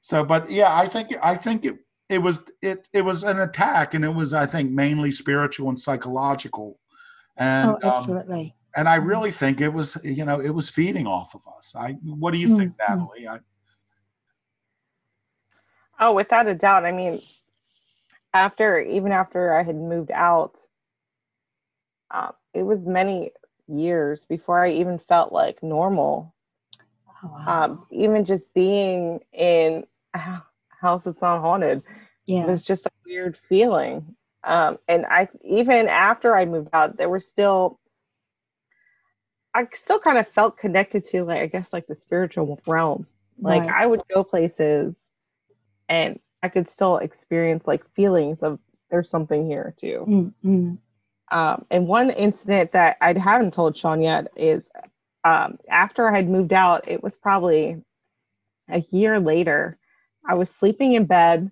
so, but yeah, I think I think it it was it it was an attack, and it was I think mainly spiritual and psychological, and oh, um, absolutely. and I really think it was you know it was feeding off of us. I what do you think, Mm, mm. Natalie? I, Oh, without a doubt. I mean, after even after I had moved out, uh, it was many years before I even felt like normal. Oh, wow. Um, even just being in a hou- house that's not haunted yeah. It was just a weird feeling. Um, and I even after I moved out, there were still I still kind of felt connected to like I guess like the spiritual realm. Like Right. I would go places and I could still experience like feelings of there's something here too. Mm, mm. Um, and one incident that I haven't told Sean yet is um, after I had moved out, it was probably a year later. I was sleeping in bed.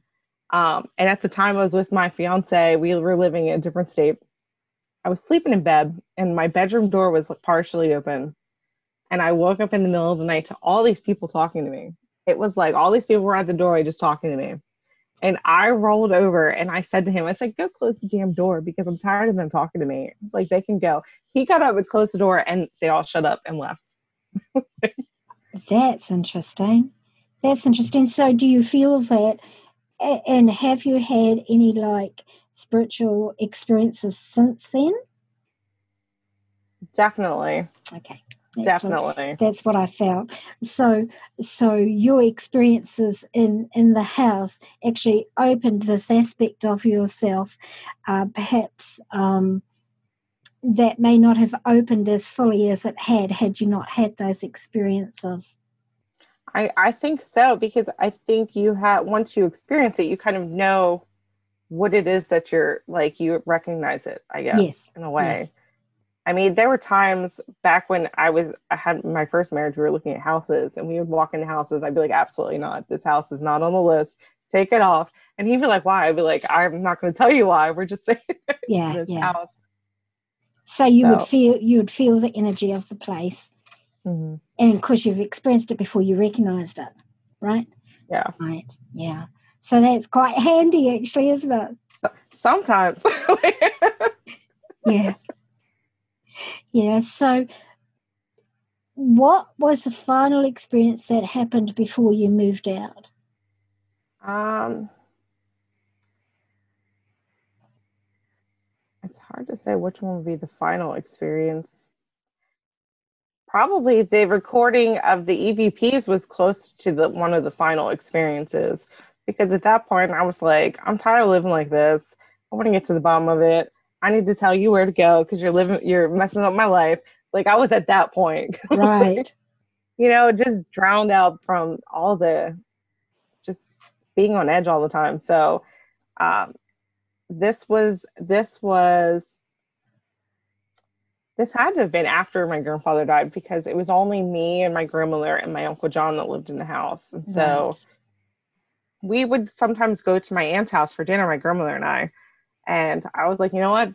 Um, and at the time I was with my fiance, we were living in a different state. I was sleeping in bed and my bedroom door was partially open. And I woke up in the middle of the night to all these people talking to me. It was like all these people were at the doorway just talking to me. And I rolled over and I said to him, I said, go close the damn door because I'm tired of them talking to me. It's like they can go. He got up and closed the door and they all shut up and left. That's interesting. That's interesting. So, do you feel that, and have you had any like spiritual experiences since then? Definitely. Okay. That's what- Definitely. that's what I felt. So, so your experiences in in the house actually opened this aspect of yourself, uh, perhaps um, that may not have opened as fully as it had had you not had those experiences. I, I think so because I think you have once you experience it, you kind of know what it is that you're like you recognize it, I guess, Yes, in a way. yes. I mean, there were times back when I was I had my first marriage, we were looking at houses and we would walk into houses, I'd be like, absolutely not. This house is not on the list. Take it off. And he'd be like, Why? I'd be like, I'm not gonna tell you why. We're just saying Yeah, this yeah. house. So you So- would feel you would feel the energy of the place, Mhm. and because you've experienced it before, you recognised it, right? Yeah. Right. Yeah. So that's quite handy, actually, isn't it? Sometimes. yeah. Yeah. So, what was the final experience that happened before you moved out? Um, it's hard to say which one would be the final experience. Probably the recording of the EVPs was close to the one of the final experiences because at that point I was like, I'm tired of living like this. I want to get to the bottom of it. I need to tell you where to go because you're living, you're messing up my life. Like I was at that point. Right. you know, just drowned out from all the just being on edge all the time. So um this was this was this had to have been after my grandfather died because it was only me and my grandmother and my uncle John that lived in the house. And so Right. we would sometimes go to my aunt's house for dinner, my grandmother and I. And I was like, you know what?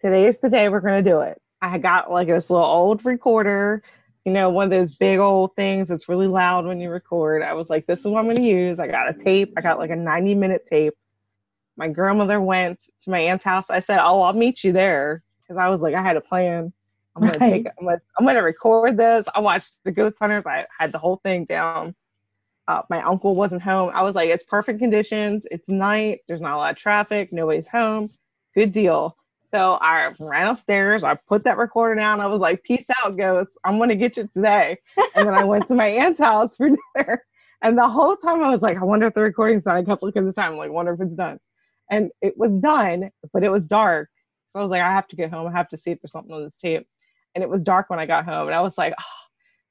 Today is the day we're gonna do it. I got like this little old recorder you know, one of those big old things that's really loud when you record. I was like, this is what I'm going to use. I got a tape. I got like a 90 minute tape. My grandmother went to my aunt's house. I said, oh, I'll meet you there. Cause I was like, I had a plan. I'm going Right. to take, I'm going to I'm going to record this. I watched the ghost hunters. I had the whole thing down. Uh, my uncle wasn't home. I was like, it's perfect conditions. It's night. There's not a lot of traffic. Nobody's home. Good deal. So I ran upstairs. I put that recorder down. I was like, "Peace out, ghost. I'm gonna get you today." And then I went to my aunt's house for dinner. And the whole time I was like, "I wonder if the recording's done." I kept looking at the time, like, "Wonder if it's done." And it was done, but it was dark. So I was like, "I have to get home. I have to see if there's something on this tape." And it was dark when I got home, and I was like, oh,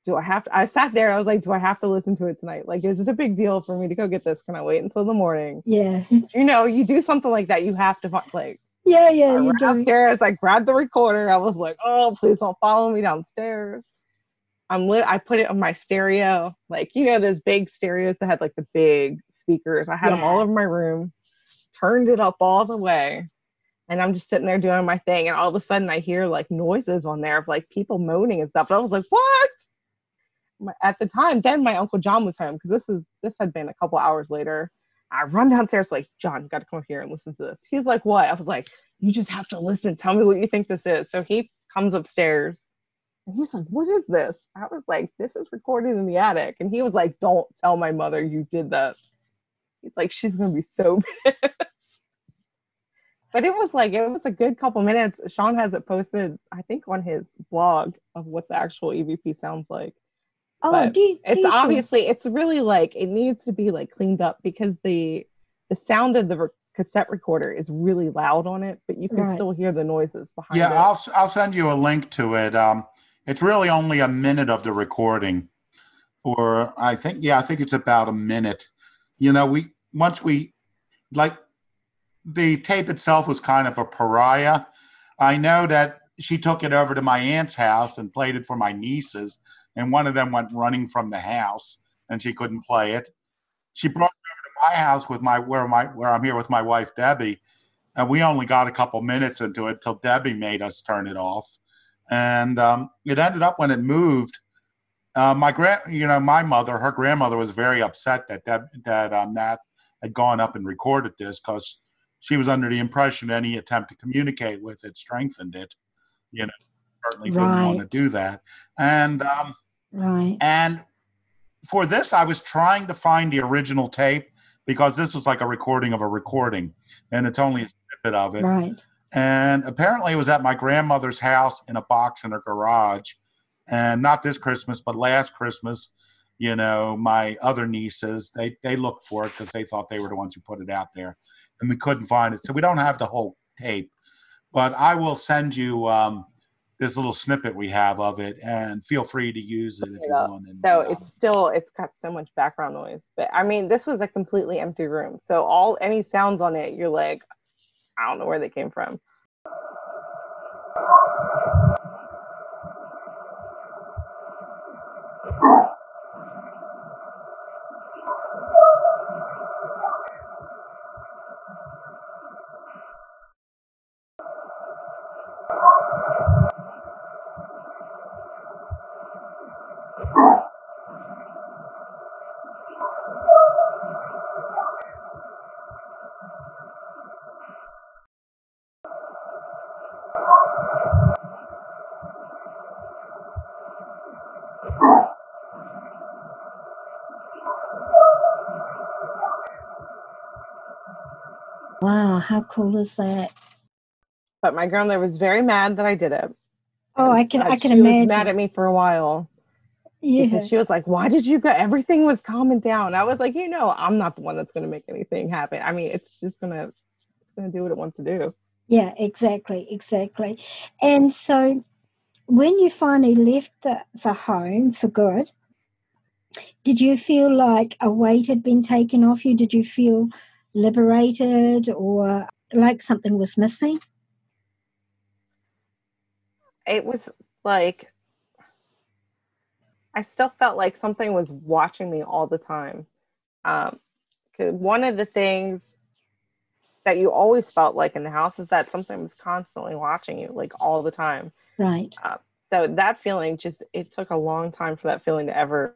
"Do I have to?" I sat there. I was like, "Do I have to listen to it tonight? Like, is it a big deal for me to go get this? Can I wait until the morning?" Yeah. You know, you do something like that, you have to like Yeah, yeah, you do. upstairs. I grabbed the recorder. I was like, "Oh, please don't follow me downstairs." I'm lit. I put it on my stereo, like you know those big stereos that had like the big speakers. I had them all over my room. Turned it up all the way, and I'm just sitting there doing my thing. And all of a sudden, I hear like noises on there of like people moaning and stuff. And I was like, "What?" At the time, then my uncle John was home because this is this had been a couple hours later. I run downstairs like John, you got to come up here and listen to this. He's like, "What?" I was like, "You just have to listen. Tell me what you think this is." So he comes upstairs and he's like, What is this? I was like, This is recorded in the attic. And he was like, Don't tell my mother you did that. He's like, She's gonna be so. but it was like it was a good couple minutes. Sean has it posted, I think, on his blog of what the actual EVP sounds like. Oh, but do you, do It's you obviously it's really like it needs to be like cleaned up because the the sound of the re- cassette recorder is really loud on it, but you can Right. still hear the noises behind Yeah, it. I'll I'll send you a link to it. Um, it's really only a minute of the recording, or I think yeah, I think it's about a minute. You know, we once we like the tape itself was kind of a pariah. I know that she took it over to my aunt's house and played it for my nieces, and one of them went running from the house and she couldn't play it. She brought it over to my house with my where my where I'm here with my wife Debbie, and we only got a couple minutes into it till Debbie made us turn it off, and um, it ended up when it moved. Uh, my grand, you know, my mother, her grandmother was very upset that that that um, Nat had gone up and recorded this because she was under the impression any attempt to communicate with it strengthened it. You know, certainly didn't want to do that, and um, Right. and for this, I was trying to find the original tape because this was like a recording of a recording, and it's only a snippet of it. Right. And apparently, it was at my grandmother's house in a box in her garage. And not this Christmas, but last Christmas, you know, my other nieces they they looked for it because they thought they were the ones who put it out there, and we couldn't find it. So we don't have the whole tape, but I will send you um, this little snippet we have of it, and feel free to use it if you want. And, so it's still it's got so much background noise but i mean this was a completely empty room so all any sounds on it you're like i don't know where they came from how cool is that? but my grandmother was very mad that i did it Oh, I can uh, I can she imagine. was mad at me for a while yeah. because she was like why did you go everything was calming down i was like you know i'm not the one that's going to make anything happen i mean it's just going to it's going to do what it wants to do Yeah, exactly, exactly. And so when you finally left the, the home for good, did you feel like a weight had been taken off you? Did you feel liberated or like something was missing? it was like I still felt like something was watching me all the time. Um, one of the things that you always felt like in the house is that something was constantly watching you, like all the time. Right. So that feeling just it took a long time for that feeling to ever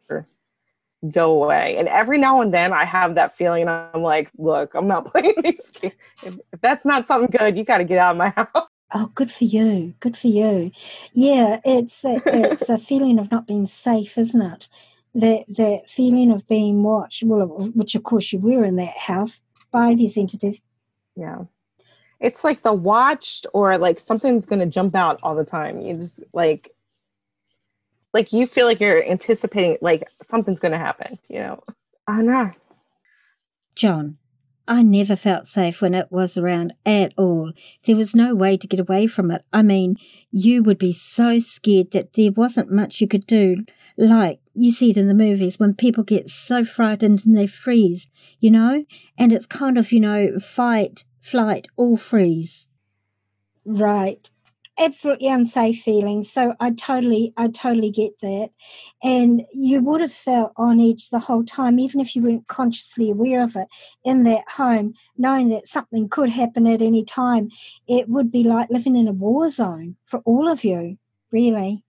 go away. And every now and then I have that feeling, and I'm like, look, I'm not playing these games. If, if that's not something good, you got to get out of my house. Oh, good for you. Good for you. Yeah, it's that it's a feeling of not being safe, isn't it? That that feeling of being watched, well, which of course you were in that house by these entities. Yeah. it's like the watched or like something's gonna jump out all the time. You just like like you feel like you're anticipating like something's gonna happen, you know. I know. John, I never felt safe when it was around at all. There was no way to get away from it. I mean, you would be so scared that there wasn't much you could do. Like you see it in the movies when people get so frightened and they freeze, you know? And it's kind of, you know, fight, flight, or freeze. Right absolutely unsafe feeling. So I totally, I totally get that. And you would have felt on edge the whole time, even if you weren't consciously aware of it in that home, knowing that something could happen at any time. It would be like living in a war zone for all of you, really.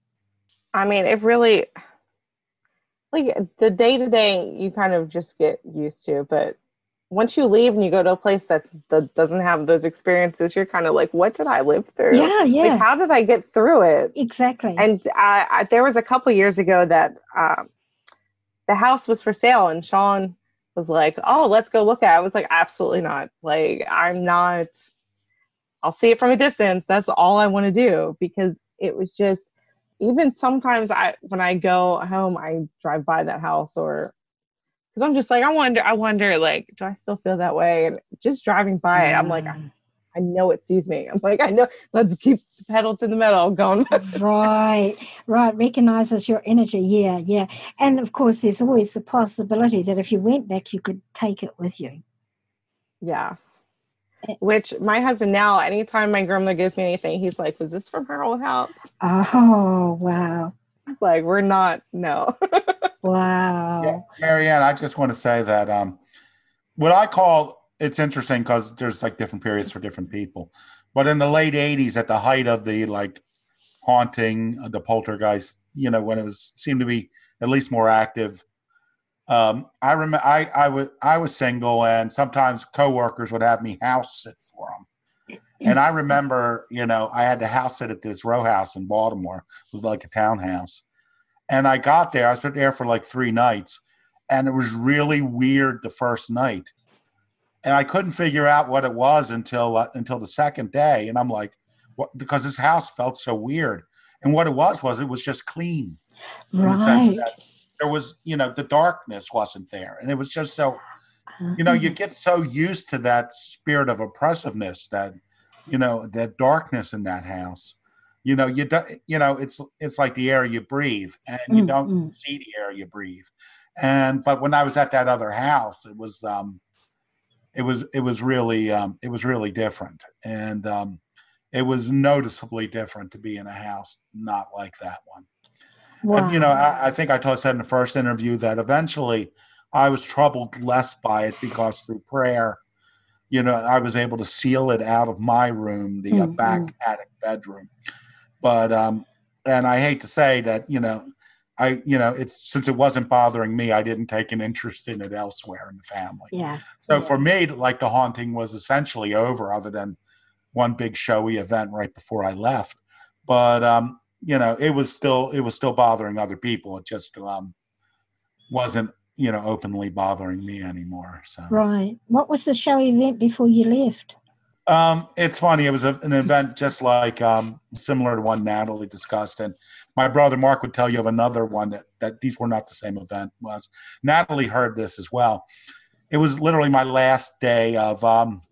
I mean, it really, like the day to day, you kind of just get used to, but once you leave and you go to a place that's that doesn't have those experiences, you're kind of like, what did I live through? Yeah, yeah. Like, how did I get through it? Exactly. And I, I, there was a couple years ago that um, the house was for sale, and Sean was like, "Oh, let's go look at." it. I was like, "Absolutely not! Like, I'm not. I'll see it from a distance. That's all I want to do because it was just." Even sometimes I, when I go home, I drive by that house or because I'm just like, I wonder, I wonder, like, do I still feel that way? And just driving by it, I'm like, I, I know it sees me. I'm like, I know. Let's keep the pedal to the metal going. right, right. Recognizes your energy. Yeah, yeah. And of course, there's always the possibility that if you went back, you could take it with you. Yes. Eh. Which my husband now, anytime my grandmother gives me anything, he's like, "Was this from her old house?" Oh, wow. Like we're not. No. Wow. Yeah, Marianne, I just want to say that um, what I call it's interesting because there's like different periods for different people. But in the late 80s, at the height of the like haunting, uh, the poltergeist, you know, when it was seemed to be at least more active. Um, I remember I, I was I was single, and sometimes coworkers would have me house sit for them. And I remember, you know, I had to house sit at this row house in Baltimore. It was like a townhouse, and I got there, I spent there for like three nights, and it was really weird the first night. And I couldn't figure out what it was until uh, until the second day. And I'm like, what? Because this house felt so weird. And what it was was it was just clean. Right. The there was, you know, the darkness wasn't there, and it was just so. You know, you uh-huh. get so used to that spirit of oppressiveness that, you know, that darkness in that house you know you don't you know it's it's like the air you breathe and you mm, don't mm. see the air you breathe and but when i was at that other house it was um it was it was really um it was really different and um it was noticeably different to be in a house not like that one wow. and you know I, I think i told said in the first interview that eventually i was troubled less by it because through prayer you know i was able to seal it out of my room the uh, back mm. attic bedroom but um, and I hate to say that you know, I you know it's since it wasn't bothering me, I didn't take an interest in it elsewhere in the family. Yeah. So yeah. for me, like the haunting was essentially over, other than one big showy event right before I left. But um, you know, it was still it was still bothering other people. It just um, wasn't you know openly bothering me anymore. So right. What was the show event before you left? Um, it's funny. It was a, an event just like um, similar to one Natalie discussed, and my brother Mark would tell you of another one that that these were not the same event. Was Natalie heard this as well? It was literally my last day of um,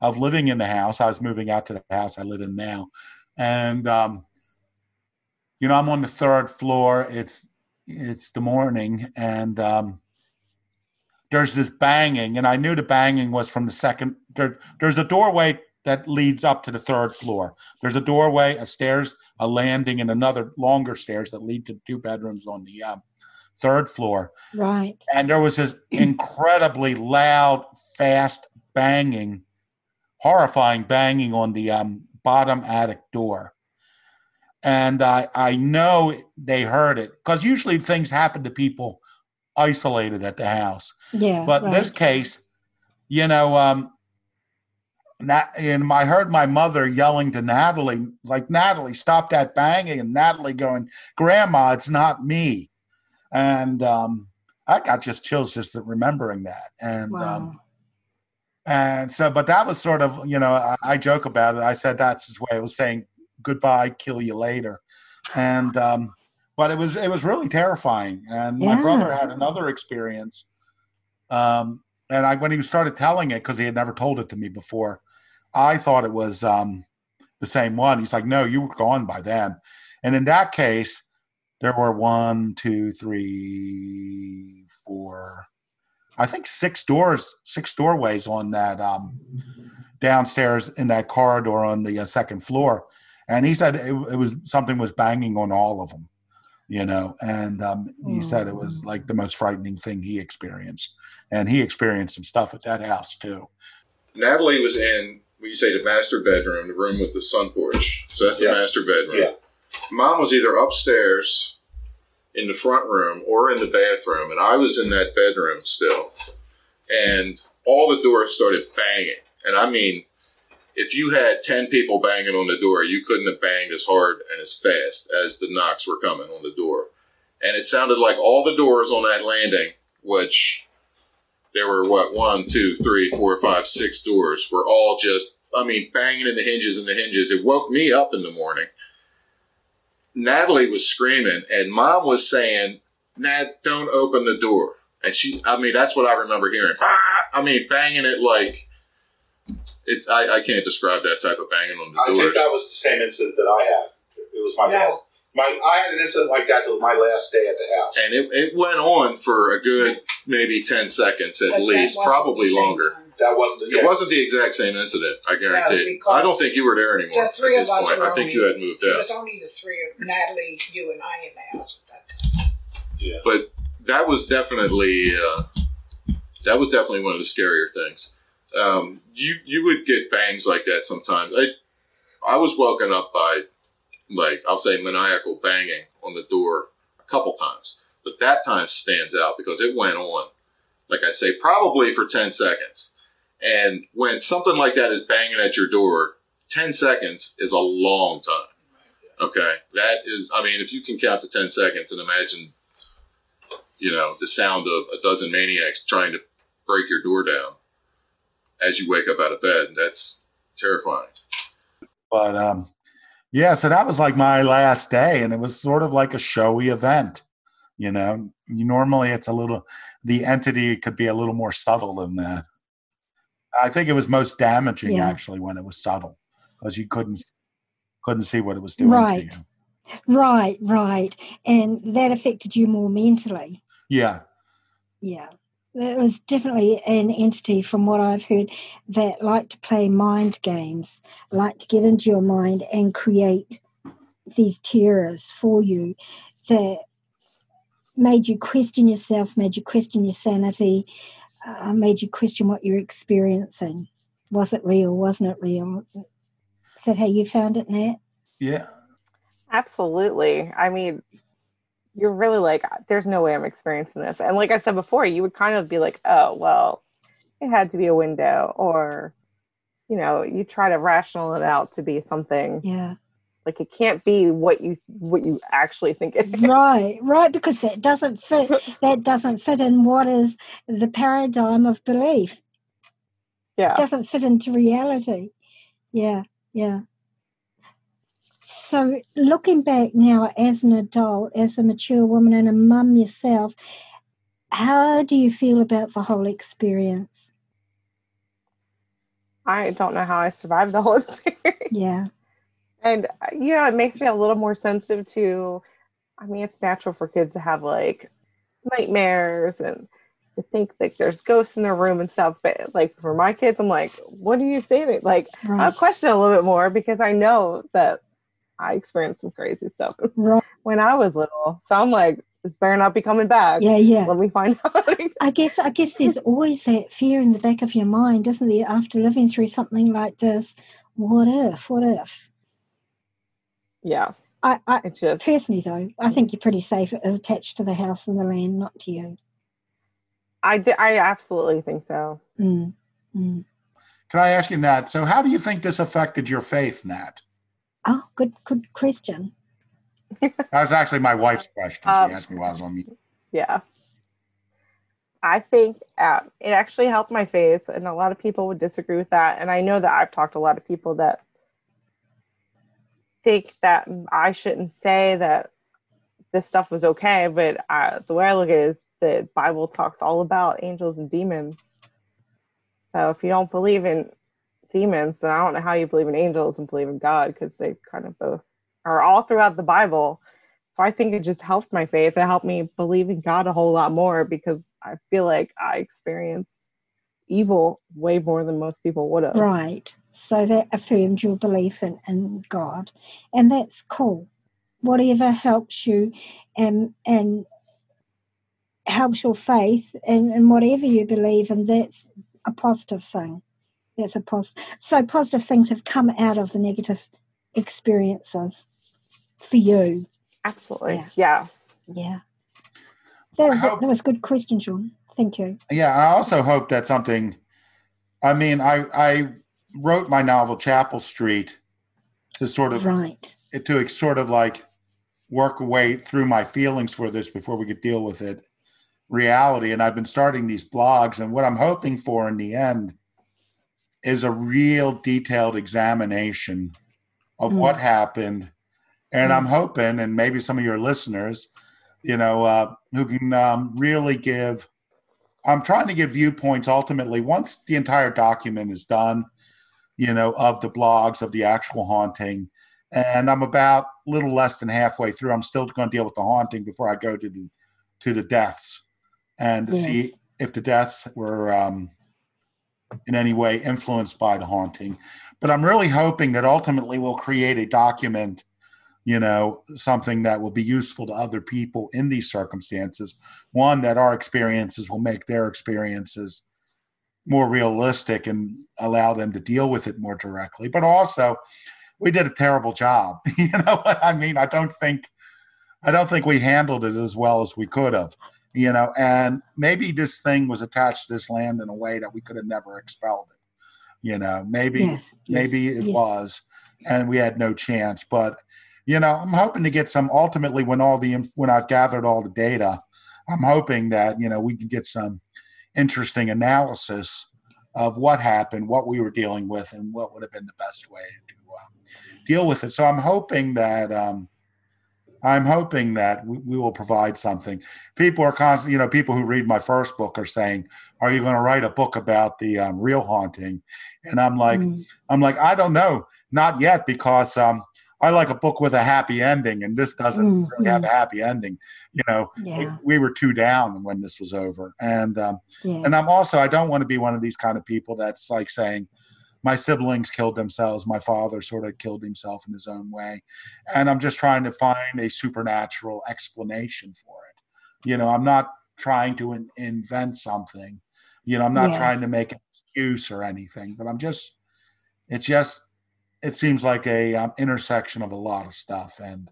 of living in the house. I was moving out to the house I live in now, and um, you know I'm on the third floor. It's it's the morning, and um, there's this banging, and I knew the banging was from the second. There, there's a doorway that leads up to the third floor. There's a doorway, a stairs, a landing, and another longer stairs that lead to two bedrooms on the um, third floor. Right. And there was this incredibly loud, fast banging, horrifying banging on the um, bottom attic door. And I, I know they heard it because usually things happen to people isolated at the house. Yeah. But right. this case, you know, um, Nat, and I heard my mother yelling to Natalie, like, Natalie, stop that banging. And Natalie going, Grandma, it's not me. And um, I got just chills just remembering that. And, um, wow. um, And so, but that was sort of, you know, I, I joke about it. I said that's his way of saying goodbye, kill you later. And, um, but it was, it was really terrifying. And my brother had another experience. Um, and I, when he started telling it, because he had never told it to me before, I thought it was um, the same one. He's like, no, you were gone by then. And in that case, there were one, two, three, four, I think six doors, six doorways on that um, downstairs in that corridor on the uh, second floor. And he said it, it was something was banging on all of them, you know. And um, he said it was like the most frightening thing he experienced. And he experienced some stuff at that house too. Natalie was in, we say, the master bedroom, the room with the sun porch. So that's the Yeah. master bedroom. Yeah. Mom was either upstairs in the front room or in the bathroom, and I was in that bedroom still. And all the doors started banging. And I mean, if you had 10 people banging on the door, you couldn't have banged as hard and as fast as the knocks were coming on the door. And it sounded like all the doors on that landing, which there were what one, two, three, four, five, six doors were all just I mean banging in the hinges and the hinges. It woke me up in the morning. Natalie was screaming and mom was saying, Nat, don't open the door. And she I mean that's what I remember hearing. Ah! I mean banging it like it's I, I can't describe that type of banging on the door. I think that was the same incident that I had. It was my No. last. My I had an incident like that till my last day at the house. and it, it went on for a good maybe ten seconds at But least, probably longer. time. That wasn't. It wasn't the exact same incident, I guarantee. because I don't think you were there anymore the three at this of us point. were I think only- you had moved out. It was only the three of Natalie, you, and I in the house at that time. Yeah. But that was definitely uh, that was definitely one of the scarier things. Um, you you would get bangs like that sometimes. I I was woken up by like I'll say maniacal banging on the door a couple times, but that time stands out because it went on, like I say, probably for ten seconds. And when something like that is banging at your door, ten seconds is a long time. Okay, that is. I mean, if you can count to ten seconds and imagine you know, the sound of a dozen maniacs trying to break your door down as you wake up out of bed. That's terrifying. But um, yeah, so that was like my last day, and it was sort of like a showy event. You know, normally it's a little, the entity could be a little more subtle than that. I think it was most damaging Yeah. actually when it was subtle because you couldn't couldn't see what it was doing Right. to you. Right, right. And that affected you more mentally. Yeah, Yeah. It was definitely an entity, from what I've heard, that like to play mind games, like to get into your mind and create these terrors for you that made you question yourself, made you question your sanity, uh, made you question what you're experiencing. Was it real? Wasn't it real? Is that how you found it, Nat? yeah. Absolutely. I mean, you're really like, there's no way I'm experiencing this. And like I said before, you would kind of be like, oh, well, it had to be a window, or, you know, you try to rational it out to be something Yeah. like it can't be what you what you actually think it is. right right because that doesn't fit that doesn't fit in what is the paradigm of belief Yeah. It doesn't fit into reality yeah yeah so looking back now as an adult as a mature woman and a mum yourself how do you feel about the whole experience I don't know how I survived the whole experience. yeah And uh, you know, it makes me a little more sensitive to. I mean, it's natural for kids to have like nightmares and to think that there's ghosts in their room and stuff. But like for my kids, I'm like, what do you say? That? Like, I'll question a little bit more because I know that I experienced some crazy stuff right when I was little. So I'm like, this better not be coming back. yeah yeah Let me find out. I guess I guess there's always that fear in the back of your mind, isn't there? After living through something like this, what if? What if? yeah, I, I it's just personally though, I think you're pretty safe as attached to the house and the land, not to you. I I absolutely think so. Mm, mm. Can I ask you that? So, how do you think this affected your faith, Nat? Oh, good good question. That was actually my wife's question. She Um, asked me while I was on the. Yeah. I think uh, it actually helped my faith, and a lot of people would disagree with that. And I know that I've talked to a lot of people that think that I shouldn't say that this stuff was okay, but uh, the way I look at it is the Bible talks all about angels and demons. So if you don't believe in demons, then I don't know how you believe in angels and believe in God because they kind of both are all throughout the Bible. So I think it just helped my faith. It helped me believe in God a whole lot more because I feel like I experienced evil way more than most people would have. Right. So that affirmed your belief in, in God. And that's cool. Whatever helps you and and helps your faith and, and whatever you believe and that's a positive thing. That's a positive. So positive things have come out of the negative experiences for you. Absolutely. Yeah. Yes. Yeah. That was, hope- that was a good question, Sean. Thank you. Yeah, and I also hope that something. I mean, I I wrote my novel Chapel Street to sort of Right. to sort of like work away through my feelings for this before we could deal with it reality and i've been starting these blogs and what i'm hoping for in the end is a real detailed examination of Mm. what happened and i'm hoping and maybe some of your listeners you know uh, who can um, really give i'm trying to give viewpoints ultimately once the entire document is done you know of the blogs of the actual haunting and I'm about a little less than halfway through. I'm still going to deal with the haunting before I go to the to the deaths and to see if the deaths were um, in any way influenced by the haunting. But I'm really hoping that ultimately we'll create a document, you know, something that will be useful to other people in these circumstances. One that our experiences will make their experiences more realistic and allow them to deal with it more directly. But also, we did a terrible job. you know what I mean? I don't think I don't think we handled it as well as we could have. You know, and maybe this thing was attached to this land in a way that we could have never expelled it. You know, maybe Yes. yes, maybe it yes. was, and we had no chance. But you know, I'm hoping to get some. Ultimately, when all the inf- when I've gathered all the data, I'm hoping that you know we can get some interesting analysis of what happened, what we were dealing with, and what would have been the best way to uh, deal with it. So I'm hoping that um, I'm hoping that we, we will provide something. People are constantly, you know, people who read my first book are saying, "Are you going to write a book about the um, real haunting?" And I'm like, Mm. I'm like, I don't know, not yet, because um, I like a book with a happy ending, and this doesn't Mm, really have a happy ending. You know, we, Yeah. we were too down when this was over, and um, Yeah. and I'm also I don't want to be one of these kind of people that's like saying my siblings killed themselves, my father sort of killed himself in his own way, and I'm just trying to find a supernatural explanation for it. You know, I'm not trying to in- invent something. You know, I'm not Yes. trying to make an excuse or anything, but I'm just it's just it seems like a um, intersection of a lot of stuff and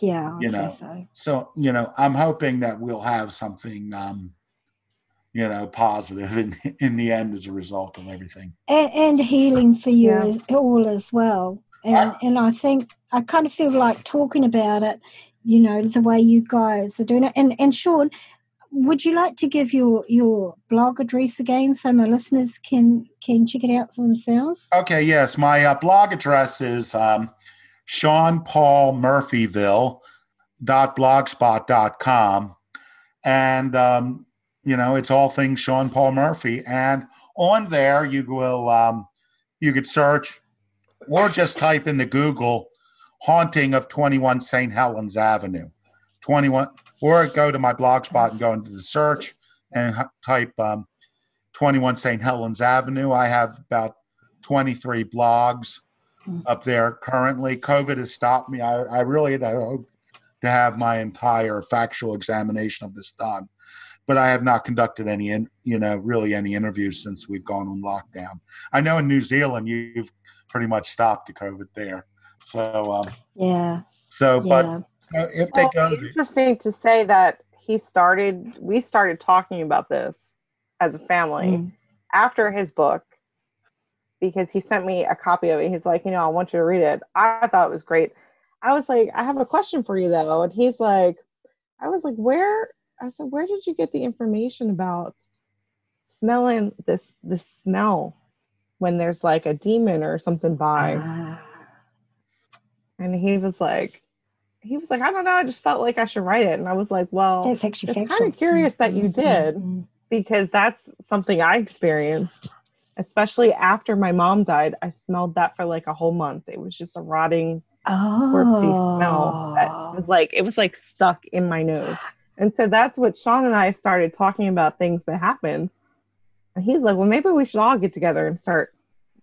yeah. I'd you know, so. so you know i'm hoping that we'll have something um you know positive in in the end as a result of everything and, and healing for you Yeah. as, all as well. And and I think I kind of feel like talking about it, you know, the way you guys are doing it. And and Sean, would you like to give your your blog address again so my listeners can can check it out for themselves? okay yes my uh, blog address is um sean paul murphyville dot blogspot dot com and um you know it's all things sean paul murphy. And on there you will um you could search or just type into google haunting of 21 st helens avenue. 21 or go to my blog spot and go into the search and type um, 21 st helens avenue. I have about 23 blogs Mm. up there currently. Covid has stopped me. I, I really had hoped to have my entire factual examination of this done but I have not conducted any, in, you know, really any interviews since we've gone on lockdown. I know in New Zealand you've pretty much stopped the COVID there. So, um, Yeah, so, but so if they go, interesting to say that he started. We started talking about this as a family Mm. after his book because he sent me a copy of it. He's like, you know, I want you to read it. I thought it was great. I was like, I have a question for you though, and he's like, I was like, where I said, where did you get the information about smelling this this smell when there's like a demon or something by? Ah. And he was like, he was like, I don't know, I just felt like I should write it. And I was like, well, actually it's kind of curious that you Mm, mm, did mm. because that's something I experienced, especially after my mom died. I smelled that for like a whole month. It was just a rotting, corpsey smell that Oh. was like it was like stuck in my nose. And so that's what Sean and I started talking about things that happened. And he's like, Well, maybe we should all get together and start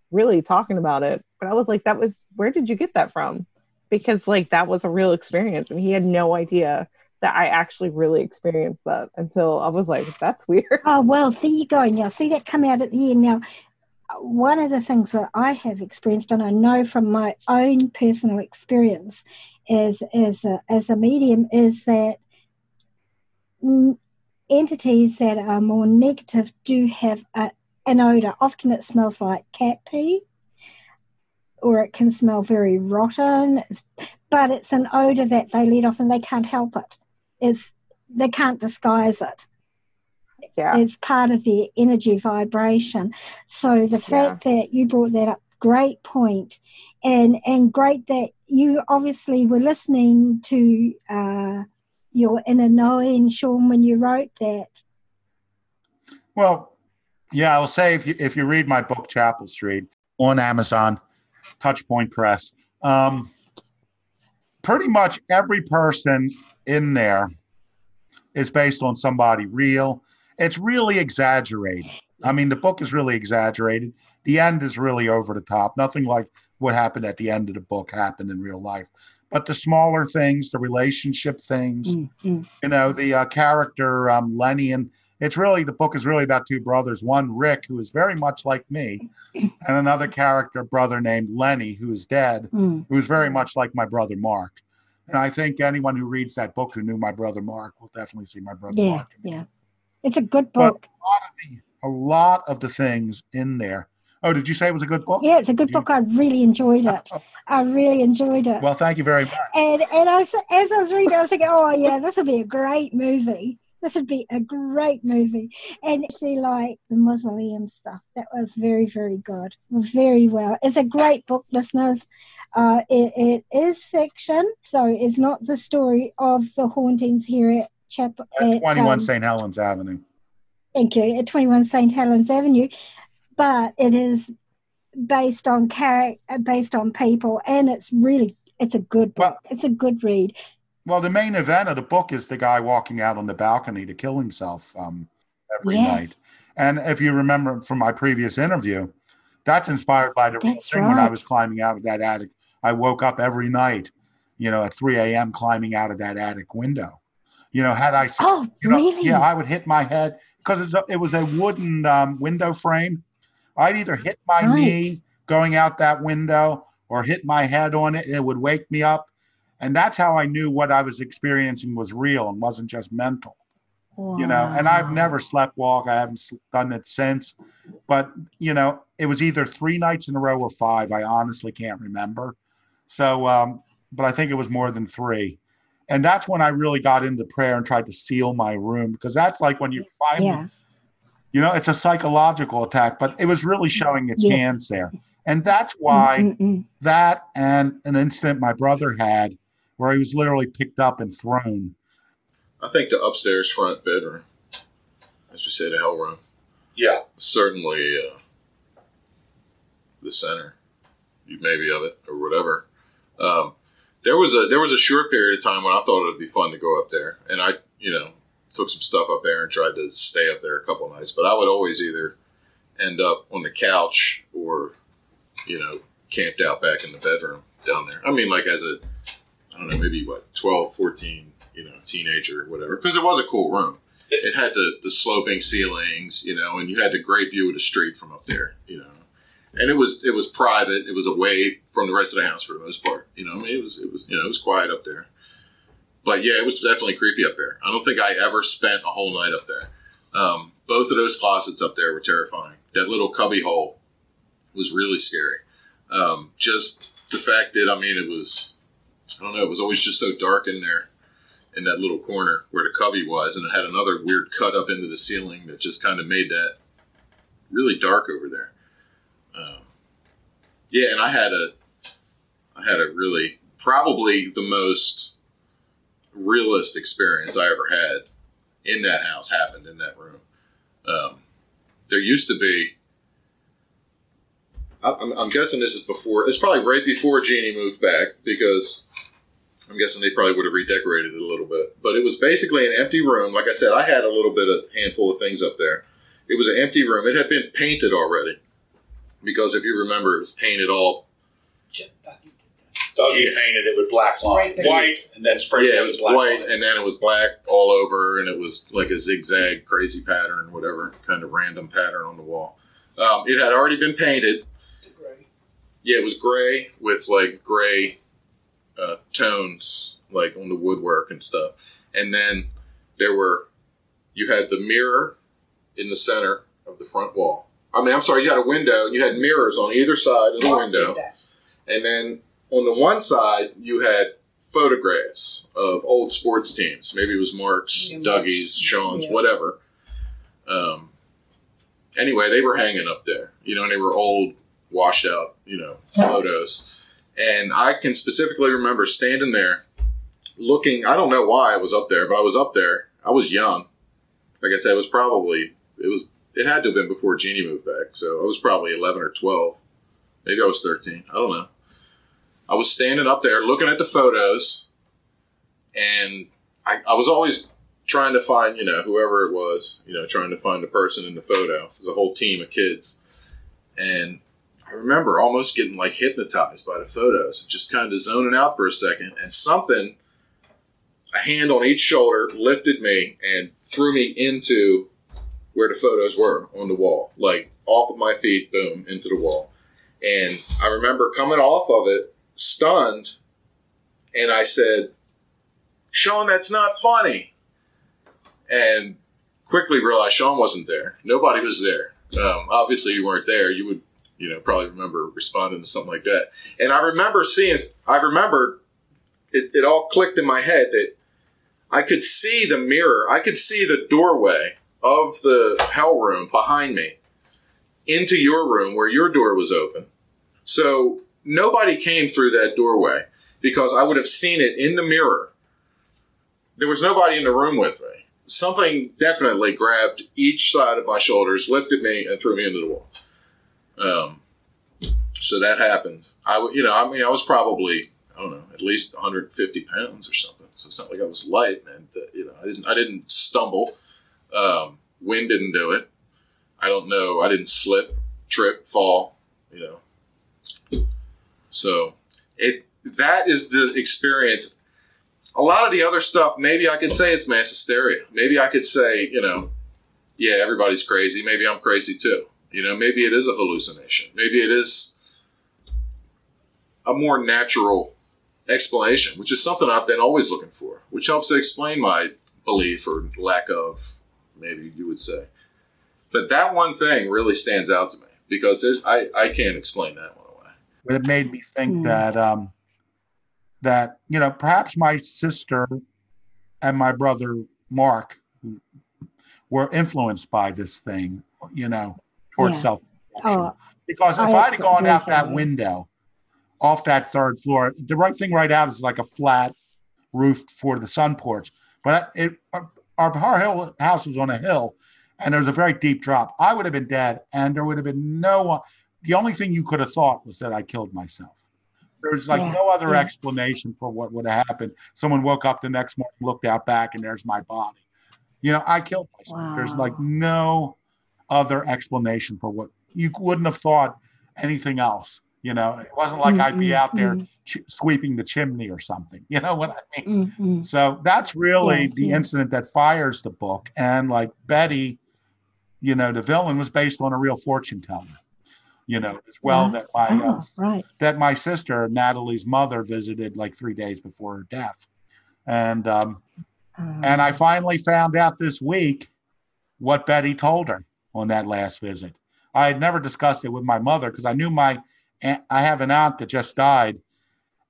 really talking about it. But I was like, That was where did you get that from? Because like that was a real experience and he had no idea that I actually really experienced that until I was like, That's weird. Oh well, there you go. Now see that come out at the end. Now, one of the things that I have experienced, and I know from my own personal experience as as a, as a medium, is that entities that are more negative do have a, an odor. Often it smells like cat pee, or it can smell very rotten. But it's an odor that they let off, and they can't help it. It's they can't disguise it Yeah. it's part of their energy vibration. So the fact that you brought that up, great point, and and great that you obviously were listening to uh, your inner knowing, Sean, when you wrote that. Well, yeah, I will say if you if you read my book Chapel Street on Amazon, Touchpoint Press, um, pretty much every person in there is based on somebody real. It's really exaggerated. I mean, the book is really exaggerated. The end is really over the top. Nothing like what happened at the end of the book happened in real life. But the smaller things, the relationship things, you know, the uh, character um, Lenny and it's really the book is really about two brothers one rick who is very much like me and another character brother named lenny who is dead Mm. who's very much like my brother mark and i think anyone who reads that book who knew my brother mark will definitely see my brother Yeah, mark yeah. It's a good book. a lot of the things in there oh did you say it was a good book Yeah, it's a good You- book. I really enjoyed it. I really enjoyed it. well thank you very much and and I was, as I was reading, I was thinking, oh yeah, this would be a great movie. This would be a great movie. And actually, like the mausoleum stuff, that was very, very good. Very well. It's a great book, listeners. Uh, it, it is fiction, so it's not the story of the hauntings here at Chapel. at 21 um, st helens avenue thank you, at 21 St. Helens Avenue, but it is based on character, based on people, and it's really, it's a good book. Well- it's a good read. well the main event of the book is the guy walking out on the balcony to kill himself um, every Yes. night And if you remember from my previous interview, that's inspired by the That's thing when I was climbing out of that attic. I woke up every night, you know, at 3 a.m. climbing out of that attic window. You know, had I, Oh, you know, really? yeah, I would hit my head because it was a wooden um, window frame. I'd either hit my Right. knee going out that window or hit my head on it. It would wake me up. And that's how I knew what I was experiencing was real and wasn't just mental you know and i've never slept walk i haven't done it since but you know it was either three nights in a row or five i honestly can't remember so um but i think it was more than three and that's when i really got into prayer and tried to seal my room because that's like when you finally Yeah. You know it's a psychological attack but it was really showing its Yes. hands there and that's why Mm-mm-mm. that and an incident my brother had where he was literally picked up and thrown I think the upstairs front bedroom, as we say, the hell room, Yeah. certainly uh, the center, maybe of it or whatever. Um, there was a there was a short period of time when I thought it'd be fun to go up there, and I you know took some stuff up there and tried to stay up there a couple nights. But I would always either end up on the couch or you know camped out back in the bedroom down there. I mean, like as a I don't know, maybe what 12, 14, you know, teenager or whatever, because it was a cool room. It had the, the sloping ceilings, you know, and you had the great view of the street from up there, you know. And it was it was private. It was away from the rest of the house for the most part. You know, I mean, it was it was you know it was quiet up there. But yeah, it was definitely creepy up there. I don't think I ever spent a whole night up there. Um, both of those closets up there were terrifying. That little cubby hole was really scary. Um, just the fact that I mean, it was I don't know, it was always just so dark in there. in that little corner where the cubby was, and it had another weird cut up into the ceiling that just kind of made that really dark over there. Um, yeah, and I had a, I had a really probably the most realist experience I ever had in that house happened in that room. Um, there used to be. I'm, I'm guessing this is before. It's probably right before Jeannie moved back because I'm guessing they probably would have redecorated it a little bit. But it was basically an empty room. Like I said, I had a little bit of handful of things up there. It was an empty room. It had been painted already because if you remember, it was painted all Dougie painted it with black line, Spray paint. white, and then sprayed yeah, it it with was black white, lines. and then it was black all over, and it was like a zigzag, crazy pattern, whatever kind of random pattern on the wall. Um, it had already been painted. The gray. Yeah, it was gray with like gray uh, tones, like on the woodwork and stuff. And then there were, you had the mirror in the center of the front wall. I mean, I'm sorry, you had a window, and you had mirrors on either side of the window. And then on the one side, you had photographs of old sports teams. Maybe it was Mark's, Yeah, Dougie's, Sean's, yeah. whatever. Um, anyway, they were hanging up there, you know, and they were old, washed out, you know, photos. And I can specifically remember standing there looking. I don't know why I was up there, but I was up there. I was young. Like I said, it was probably, it was, it had to have been before Jeannie moved back. So I was probably 11 or 12. Maybe I was 13. I don't know. I was standing up there looking at the photos, and I, I was always trying to find, you know, whoever it was, you know, trying to find the person in the photo. It was a whole team of kids. And I remember almost getting like hypnotized by the photos, just kind of zoning out for a second, and something, a hand on each shoulder, lifted me and threw me into where the photos were on the wall, like off of my feet, boom, into the wall. And I remember coming off of it, stunned, and I said, Sean, that's not funny. And quickly realized Sean wasn't there. Nobody was there. Um, obviously, you weren't there. You would, you know, probably remember responding to something like that. And I remember seeing, I remember it, it all clicked in my head that I could see the mirror, I could see the doorway of the hell room behind me into your room where your door was open. So nobody came through that doorway because I would have seen it in the mirror. There was nobody in the room with me. Something definitely grabbed each side of my shoulders, lifted me, and threw me into the wall. Um, so that happened. I, you know, I mean, I was probably, I don't know, at least 150 pounds or something. So it's not like I was light. The- You know, I didn't, I didn't stumble. Um, wind didn't do it. I don't know. I didn't slip, trip, fall. You know. So it that is the experience. A lot of the other stuff, maybe I could say it's mass hysteria. Maybe I could say, you know, yeah, everybody's crazy. Maybe I'm crazy too. You know, maybe it is a hallucination. Maybe it is a more natural explanation, which is something I've been always looking for, which helps to explain my belief or lack of, maybe you would say. But that one thing really stands out to me because I, I can't explain that one. But it made me think Hmm. that um, that you know perhaps my sister and my brother Mark were influenced by this thing, you know, towards Yeah. self. Oh, because if I I had absolutely gone out that window, off that third floor, the right thing right out is like a flat roof for the sun porch. But it, our, our hill house was on a hill, and there was a very deep drop. I would have been dead, and there would have been no one. The only thing you could have thought was that I killed myself. There was like Yeah, no other yeah. explanation for what would have happened. Someone woke up the next morning, looked out back, and there's my body. You know, I killed myself. There's like no other explanation for what you wouldn't have thought anything else. You know, it wasn't like I'd be Mm, out there mm, ch- sweeping the chimney or something. You know what I mean? mm, mm. So that's really Yeah, the incident that fires the book. And like Betty, you know, the villain was based on a real fortune teller. You know, as well that my uh, Oh, right. that my sister Natalie's mother visited like three days before her death, and um, Um, and I finally found out this week what Betty told her on that last visit. I had never discussed it with my mother because I knew my aunt, I have an aunt that just died,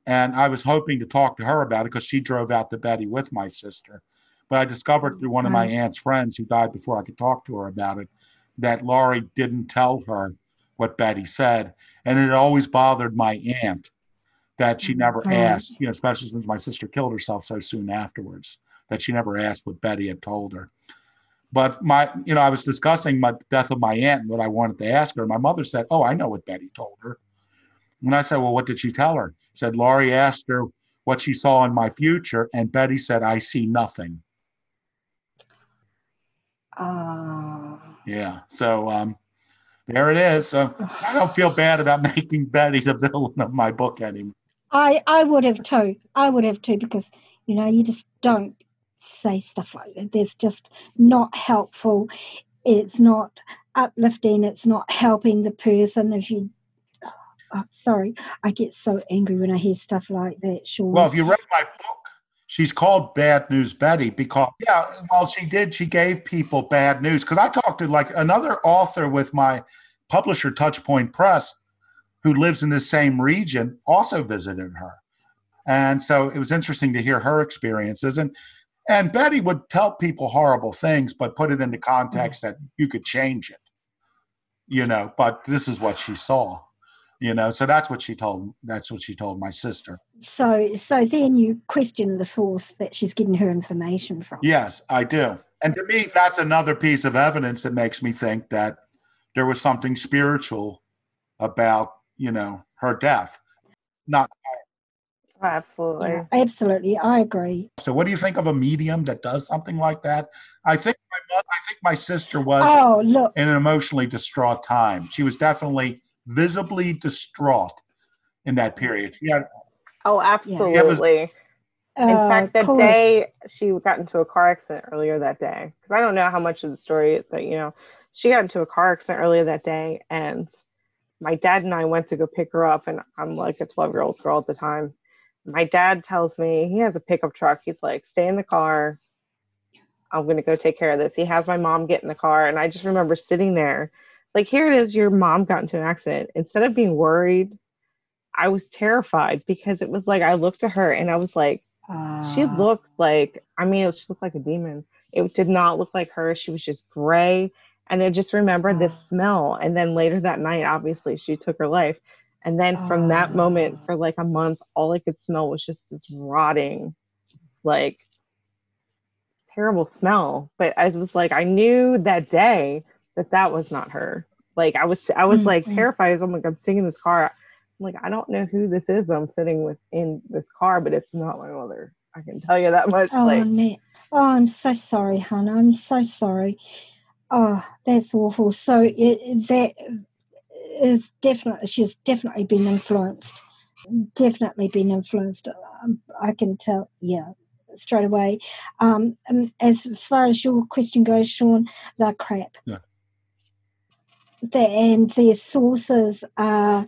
And I was hoping to talk to her about it because she drove out to Betty with my sister. But I discovered through one of my aunt's friends who died before I could talk to her about it that Laurie didn't tell her what Betty said. And it always bothered my aunt that she never Right. asked, you know, especially since my sister killed herself so soon afterwards, that she never asked what Betty had told her. But my, you know, I was discussing my death of my aunt and what I wanted to ask her. My mother said, "Oh, I know what Betty told her." And I said, "Well, what did she tell her?" Said Laurie asked her what she saw in my future, and Betty said, "I see nothing." Ah. Yeah. So um, there it is. So I don't feel bad about making Betty the villain of my book anymore. I I would have too. I would have too because you know you just don't say stuff like that. There's just not helpful. It's not uplifting. It's not helping the person. If you, oh, sorry, I get so angry when I hear stuff like that. Sure. Well, if you read my book, she's called Bad News Betty because, yeah, well, she did. She gave people bad news. Because I talked to like another author with my publisher, Touchpoint Press, who lives in the same region, also visited her. And so it was interesting to hear her experiences. And and Betty would tell people horrible things, but put it into context mm-hmm. that you could change it. You know, but this is what she saw. You know, so that's what she told. That's what she told my sister. so so then you question the source that she's getting her information from. Yes, I do. And to me, that's another piece of evidence that makes me think that there was something spiritual about, you know, her death. Not oh, Absolutely. Yeah, absolutely, I agree. so. What do you think of a medium that does something like that? I think my mo- I think my sister was Oh, look, in an emotionally distraught time. She was definitely visibly distraught in that period. She had, Oh, absolutely. In uh, fact, that course. day she got into a car accident earlier that day. Because I don't know how much of the story that you know. She got into a car accident earlier that day, and my dad and I went to go pick her up. And I'm like a 12 year old girl at the time. My dad tells me he has a pickup truck. He's like, "Stay in the car. I'm gonna go take care of this." He has my mom get in the car, and I just remember sitting there, like, "Here it is. Your mom got into an accident." Instead of being worried, I was terrified because it was like I looked at her and I was like she Ah, looked like i mean she looked like a demon it did not look like her she was just gray and i just remember this Ah. smell and then later that night obviously she took her life and then from that moment Ah. for like a month all i could smell was just this rotting like terrible smell but i was like i knew that day that that was not her like i was i was Mm, like terrified as i'm like i'm sitting in this car I'm like I don't know who this is I'm sitting with in this car, but it's not my mother. I can tell you that much. Oh, like man. oh, I'm so sorry, Hannah. I'm so sorry. Oh, that's awful. So it, that is definitely, she's definitely been influenced. Definitely been influenced. Um, I can tell, yeah, straight away. Um, um, as far as your question goes, Sean, they're crap. Yeah. The, and their sources are,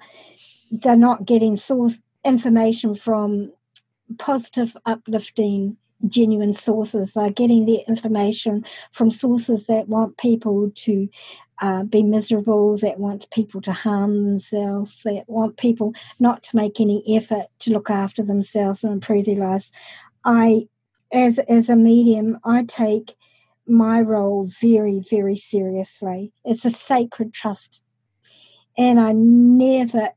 they're not getting source information from positive, uplifting, genuine sources. They're getting their information from sources that want people to uh, be miserable, that want people to harm themselves, that want people not to make any effort to look after themselves and improve their lives. I, as as a medium, I take my role very, very seriously. It's a sacred trust, and I never,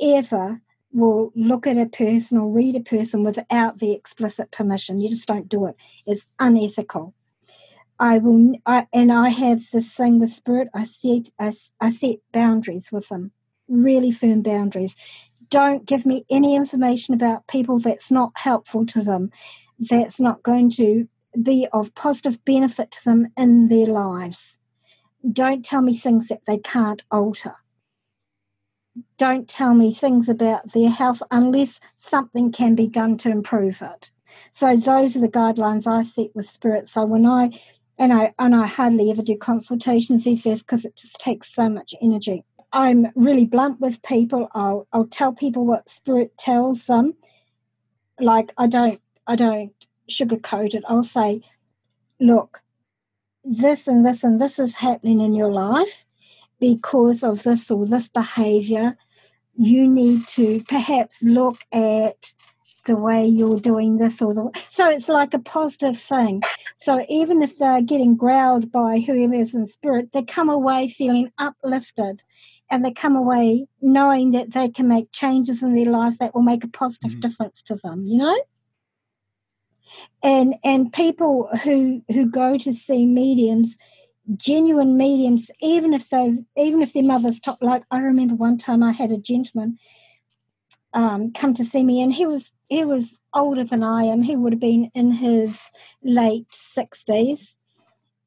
ever will look at a person or read a person without the explicit permission. You just don't do it. It's unethical. I will, I, and I have this thing with spirit. I set, I, I set boundaries with them, really firm boundaries. Don't give me any information about people that's not helpful to them, that's not going to be of positive benefit to them in their lives. Don't tell me things that they can't alter don't tell me things about their health unless something can be done to improve it. So those are the guidelines I set with spirit. So when I and I and I hardly ever do consultations these days because it just takes so much energy. I'm really blunt with people. I'll I'll tell people what spirit tells them. Like I don't I don't sugarcoat it. I'll say, look, this and this and this is happening in your life because of this or this behavior, you need to perhaps look at the way you're doing this or the so it's like a positive thing so even if they're getting growled by whoever's in spirit they come away feeling uplifted and they come away knowing that they can make changes in their lives that will make a positive Mhm. difference to them you know and and people who who go to see mediums genuine mediums even if they've even if their mother's top like i remember one time i had a gentleman um, come to see me and he was he was older than i am. He would have been in his late 60s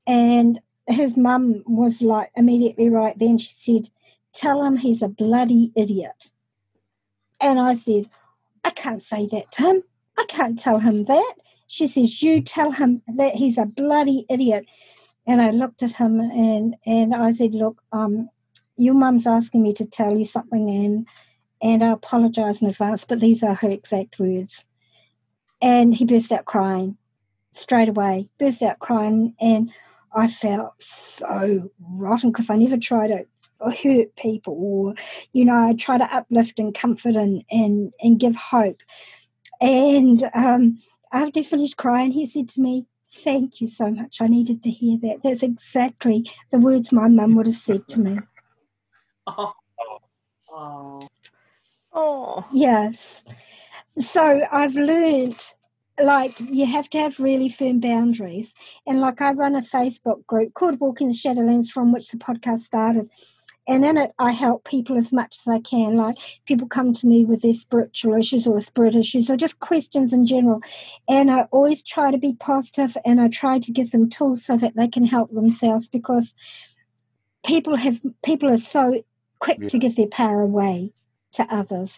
and his mum was like immediately right then she said tell him he's a bloody idiot. And i said i can't say that to him i can't tell him that she says you tell him that he's a bloody idiot and I looked at him and and I said, "Look, um, your mum's asking me to tell you something, and and I apologise in advance, but these are her exact words." And he burst out crying straight away, burst out crying, and I felt so rotten because I never try to hurt people, or you know, I try to uplift and comfort and and and give hope. And um, after he finished crying, he said to me, Thank you so much. I needed to hear that. That's exactly the words my mum would have said to me. Oh. Oh. Oh, Yes. So I've learned like you have to have really firm boundaries. And like I run a Facebook group called Walking the Shadowlands from which the podcast started. And in it, I help people as much as I can. Like people come to me with their spiritual issues or spirit issues or just questions in general. And I always try to be positive and I try to give them tools so that they can help themselves because people have people are so quick Yeah. to give their power away to others.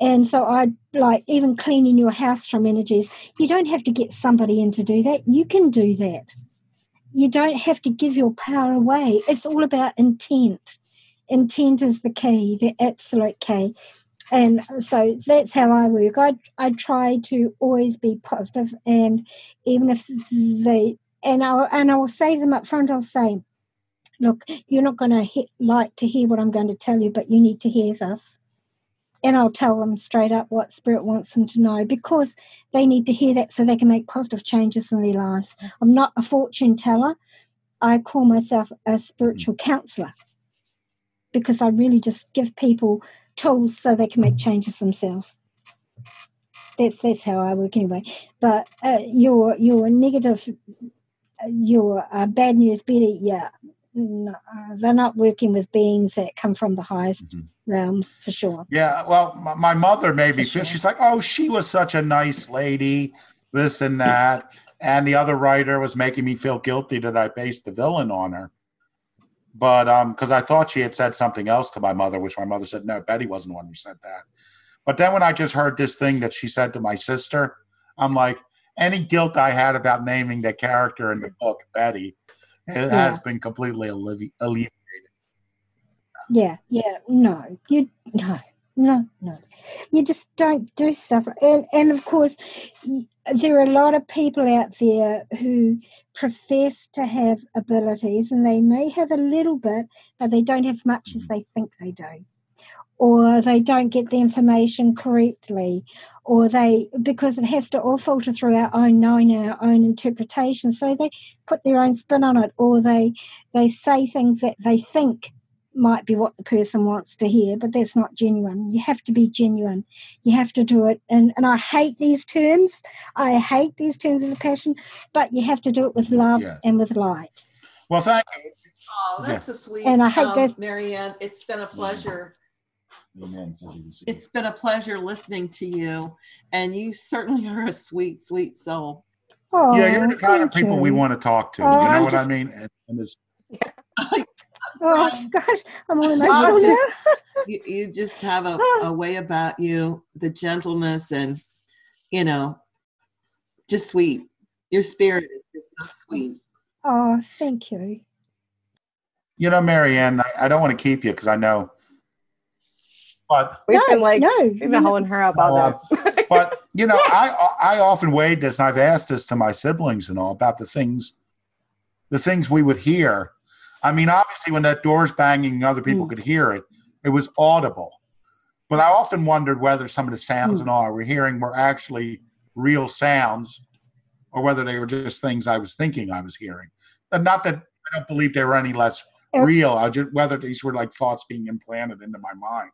And so I like even cleaning your house from energies. You don't have to get somebody in to do that. You can do that. You don't have to give your power away. It's all about intent. Intent is the key, the absolute key. And so that's how I work. I I try to always be positive and even if the and I'll and I'll say them up front, I'll say, look, you're not going to like to hear what I'm going to tell you, but you need to hear this. And I'll tell them straight up what Spirit wants them to know because they need to hear that so they can make positive changes in their lives. I'm not a fortune teller. I call myself a spiritual counselor because I really just give people tools so they can make changes themselves. That's that's how I work anyway. But uh, your your negative, uh, your uh, bad news, Betty, yeah, no, they're not working with beings that come from the highest Mhm. realms for sure. Yeah, well, my, my mother made me For feel. sure. She's like, "Oh, she was such a nice lady, this and that," and the other writer was making me feel guilty that I based the villain on her. But um, because I thought she had said something else to my mother, which my mother said, "No, Betty wasn't the one who said that." But then when I just heard this thing that she said to my sister, I'm like, any guilt I had about naming the character in the book Betty, it has been completely allevi- alleviated. Yeah, yeah, no, you no, no, no. You just don't do stuff, and and of course, there are a lot of people out there who profess to have abilities, and they may have a little bit, but they don't have much as they think they do, or they don't get the information correctly, or they because it has to all filter through our own knowing and our own interpretation, so they put their own spin on it, or they they say things that they think might be what the person wants to hear, but that's not genuine. You have to be genuine. You have to do it. And, and I hate these terms. I hate these terms of the passion, but you have to do it with love Yes. and with light. Well, thank you. Oh, that's so sweet. And I hate um, this- Marianne. It's been a pleasure. Amen, says you can see. It's been a pleasure listening to you, and you certainly are a sweet, sweet soul. Oh, yeah, you're the kind of thank people we want to talk to. Oh, you know I'm what I mean? And, and it's, Oh, gosh, I'm all I emotional was now. just- you, you just have a, oh. a way about you, the gentleness, and you know, just sweet. Your spirit is just so sweet. Oh, thank you. you know, Marianne, I, I don't want to keep you because I know, but we've no, been like no, we've been holding her up all No, day. but you know, I I often weighed this, and I've asked this to my siblings and all about the things, the things we would hear. I mean, obviously, when that door's banging, and other people Mm. could hear it. It was audible, But I often wondered whether some of the sounds Mm. and all I were hearing were actually real sounds or whether they were just things I was thinking I was hearing. And not that I don't believe they were any less real, I just whether these were like thoughts being implanted into my mind.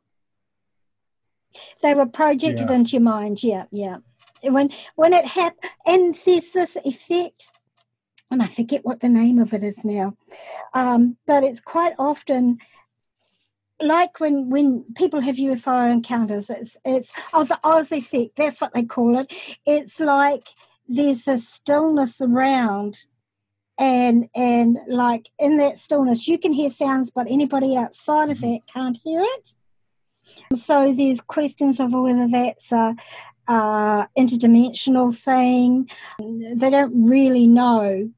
They were projected Yeah. into your mind. Yeah, yeah. When when it happened, and there's this effect, and I forget what the name of it is now, um, but it's quite often like when when people have UFO encounters. It's it's oh the Oz effect. That's what they call it. It's like there's this stillness around. And and like in that stillness, you can hear sounds, but anybody outside of that can't hear it. So there's questions of whether that's a, a interdimensional thing. They don't really know,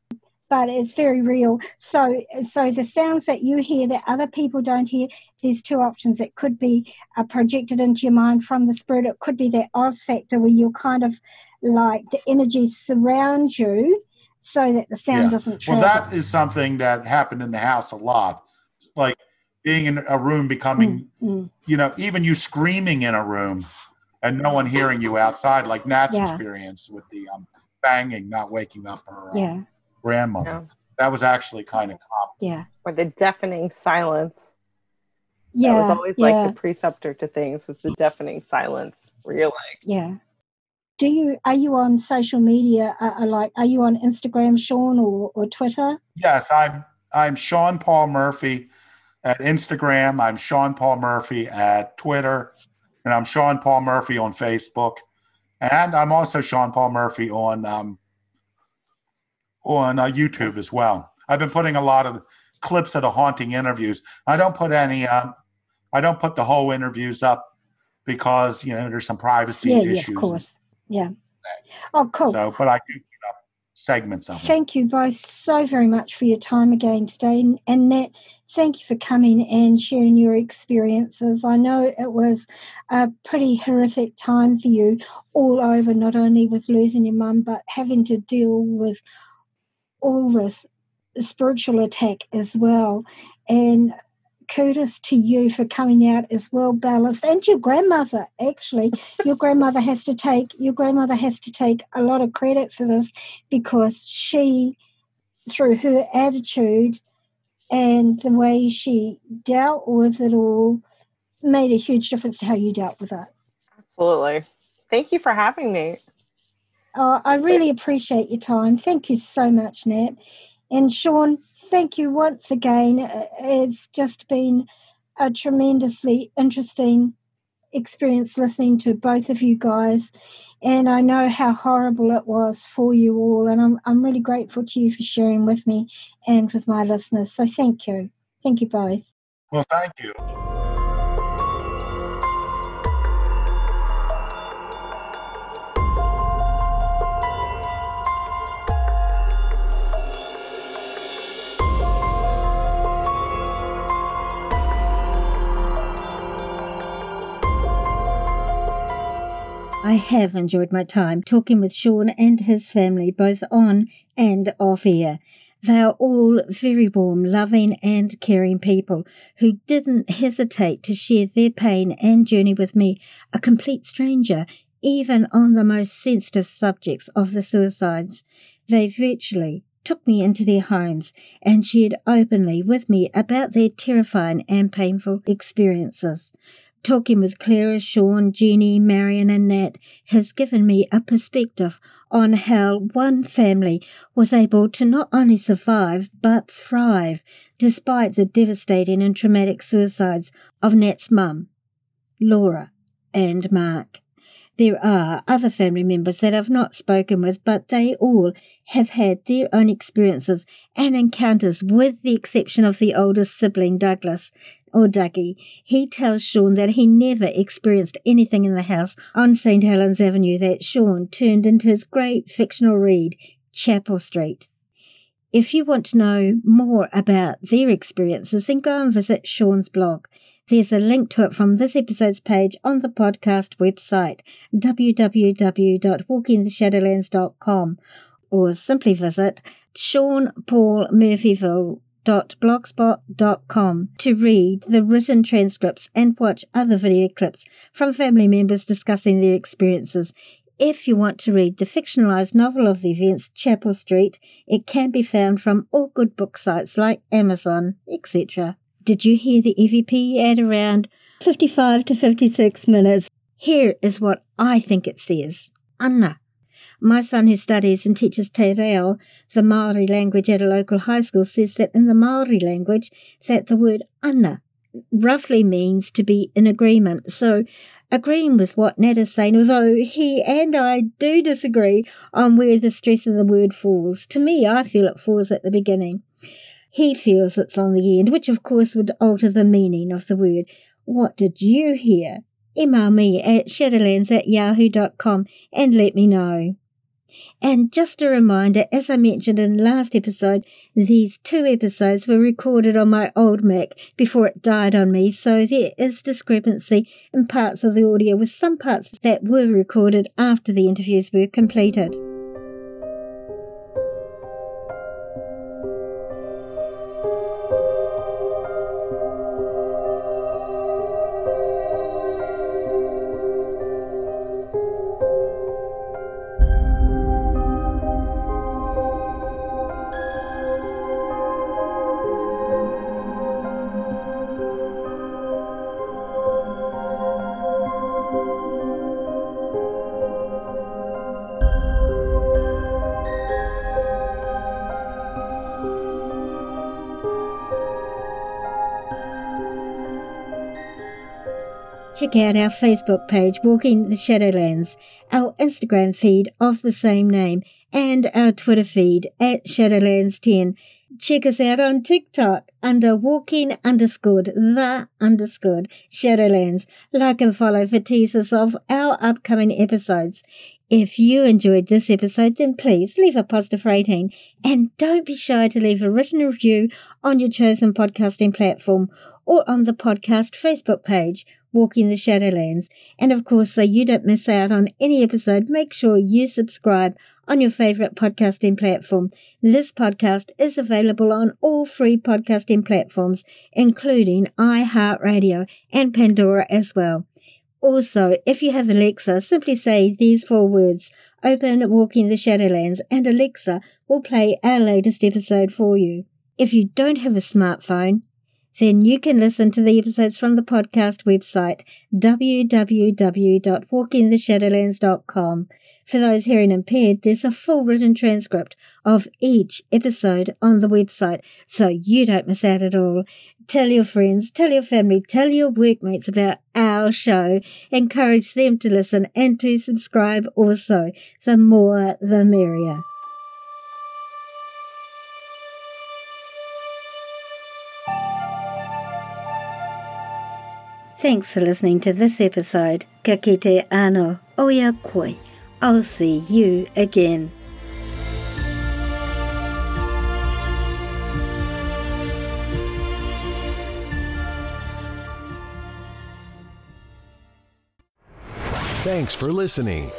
but it's very real. So so the sounds that you hear that other people don't hear, there's two options. It could be uh, projected into your mind from the spirit. It could be that Oz factor where you're kind of like the energy surrounds you so that the sound Yeah. doesn't Well, that is something that happened in the house a lot. Like being in a room becoming, Mm, mm. you know, even you screaming in a room and no one hearing you outside, like Nat's Yeah. experience with the um, banging, not waking up her uh, yeah, grandmother. Yeah. That was actually kind of common. yeah, Or the deafening silence. yeah. that was always yeah. like the preceptor to things was the deafening silence where you're like Yeah. Do you are you on social media? Uh, uh, like, are you on Instagram, Sean, or or Twitter? Yes, I'm I'm Sean Paul Murphy at Instagram. I'm Sean Paul Murphy at Twitter, and I'm Sean Paul Murphy on Facebook, and I'm also Sean Paul Murphy on um, on uh, YouTube as well. I've been putting a lot of clips of the haunting interviews. I don't put any. Um, I don't put the whole interviews up because you know there's some privacy yeah, yeah, issues. of course. Yeah. Oh, cool. So, but I do segments of them. Thank you both so very much for your time again today. And- And Nat, thank you for coming and sharing your experiences. I know it was a pretty horrific time for you all over, not only with losing your mum, but having to deal with all this spiritual attack as well. And kudos to you for coming out as well balanced and your grandmother actually. Your grandmother has to take your grandmother has to take a lot of credit for this because she through her attitude and the way she dealt with it all made a huge difference to how you dealt with it. Absolutely. Thank you for having me. Uh, i really appreciate your time. Thank you so much nat. And sean thank you once again. Uh, it's just been a tremendously interesting experience listening to both of you guys and I know how horrible it was for you all and I'm I'm really grateful to you for sharing with me and with my listeners. So thank you. Thank you both. Well, thank you. I have enjoyed my time talking with Sean and his family, both on and off air. They are all very warm, loving, and caring people who didn't hesitate to share their pain and journey with me, a complete stranger, even on the most sensitive subjects of the suicides. They virtually took me into their homes and shared openly with me about their terrifying and painful experiences. Talking with Clara, Sean, Jeannie, Marion, and Nat has given me a perspective on how one family was able to not only survive but thrive despite the devastating and traumatic suicides of Nat's mum, Laurie, and Mark. There are other family members that I've not spoken with, but they all have had their own experiences and encounters, with the exception of the oldest sibling, Douglas, or Dougie. He tells Sean that he never experienced anything in the house on St. Helens Avenue that Sean turned into his great fictional read, Chapel Street. If you want to know more about their experiences, then go and visit Sean's blog. There's a link to it from this episode's page on the podcast website, www.walkingtheshadowlands.com, or simply visit Sean Paul Murphyville blogspot.com to read the written transcripts and watch other video clips from family members discussing their experiences. If you want to read the fictionalized novel of the events, Chapel Street, it can be found from all good book sites like Amazon, etc. Did you hear the EVP at around 55 to 56 minutes? Here is what I think it says. Anna. My son, who studies and teaches te reo, the Maori language at a local high school, says that in the Maori language that the word anna roughly means to be in agreement. So, agreeing with what Nat is saying, although he and I do disagree on where the stress of the word falls. To me, I feel it falls at the beginning. He feels it's on the end, which of course would alter the meaning of the word. What did you hear? Email me at shadowlands at yahoo.com and let me know. And just a reminder, as I mentioned in last episode, these two episodes were recorded on my old Mac before it died on me, so there is discrepancy in parts of the audio with some parts that were recorded after the interviews were completed. Check out our Facebook page, Walking the Shadowlands, our Instagram feed of the same name, and our Twitter feed at Shadowlands10. Check us out on TikTok under walking underscored the underscored Shadowlands. Like and follow for teasers of our upcoming episodes. If you enjoyed this episode, then please leave a positive rating and don't be shy to leave a written review on your chosen podcasting platform or on the podcast Facebook page. Walking the Shadowlands. And of course, so you don't miss out on any episode, make sure you subscribe on your favorite podcasting platform. This podcast is available on all free podcasting platforms, including iHeartRadio and Pandora as well. Also, if you have Alexa, simply say these four words Open Walking the Shadowlands, and Alexa will play our latest episode for you. If you don't have a smartphone, then you can listen to the episodes from the podcast website, www.walkingtheshadowlands.com. For those hearing impaired, there's a full written transcript of each episode on the website, so you don't miss out at all. Tell your friends, tell your family, tell your workmates about our show. Encourage them to listen and to subscribe also. The more, the merrier. Thanks for listening to this episode. Ka kite ano, oia koi. I'll see you again. Thanks for listening.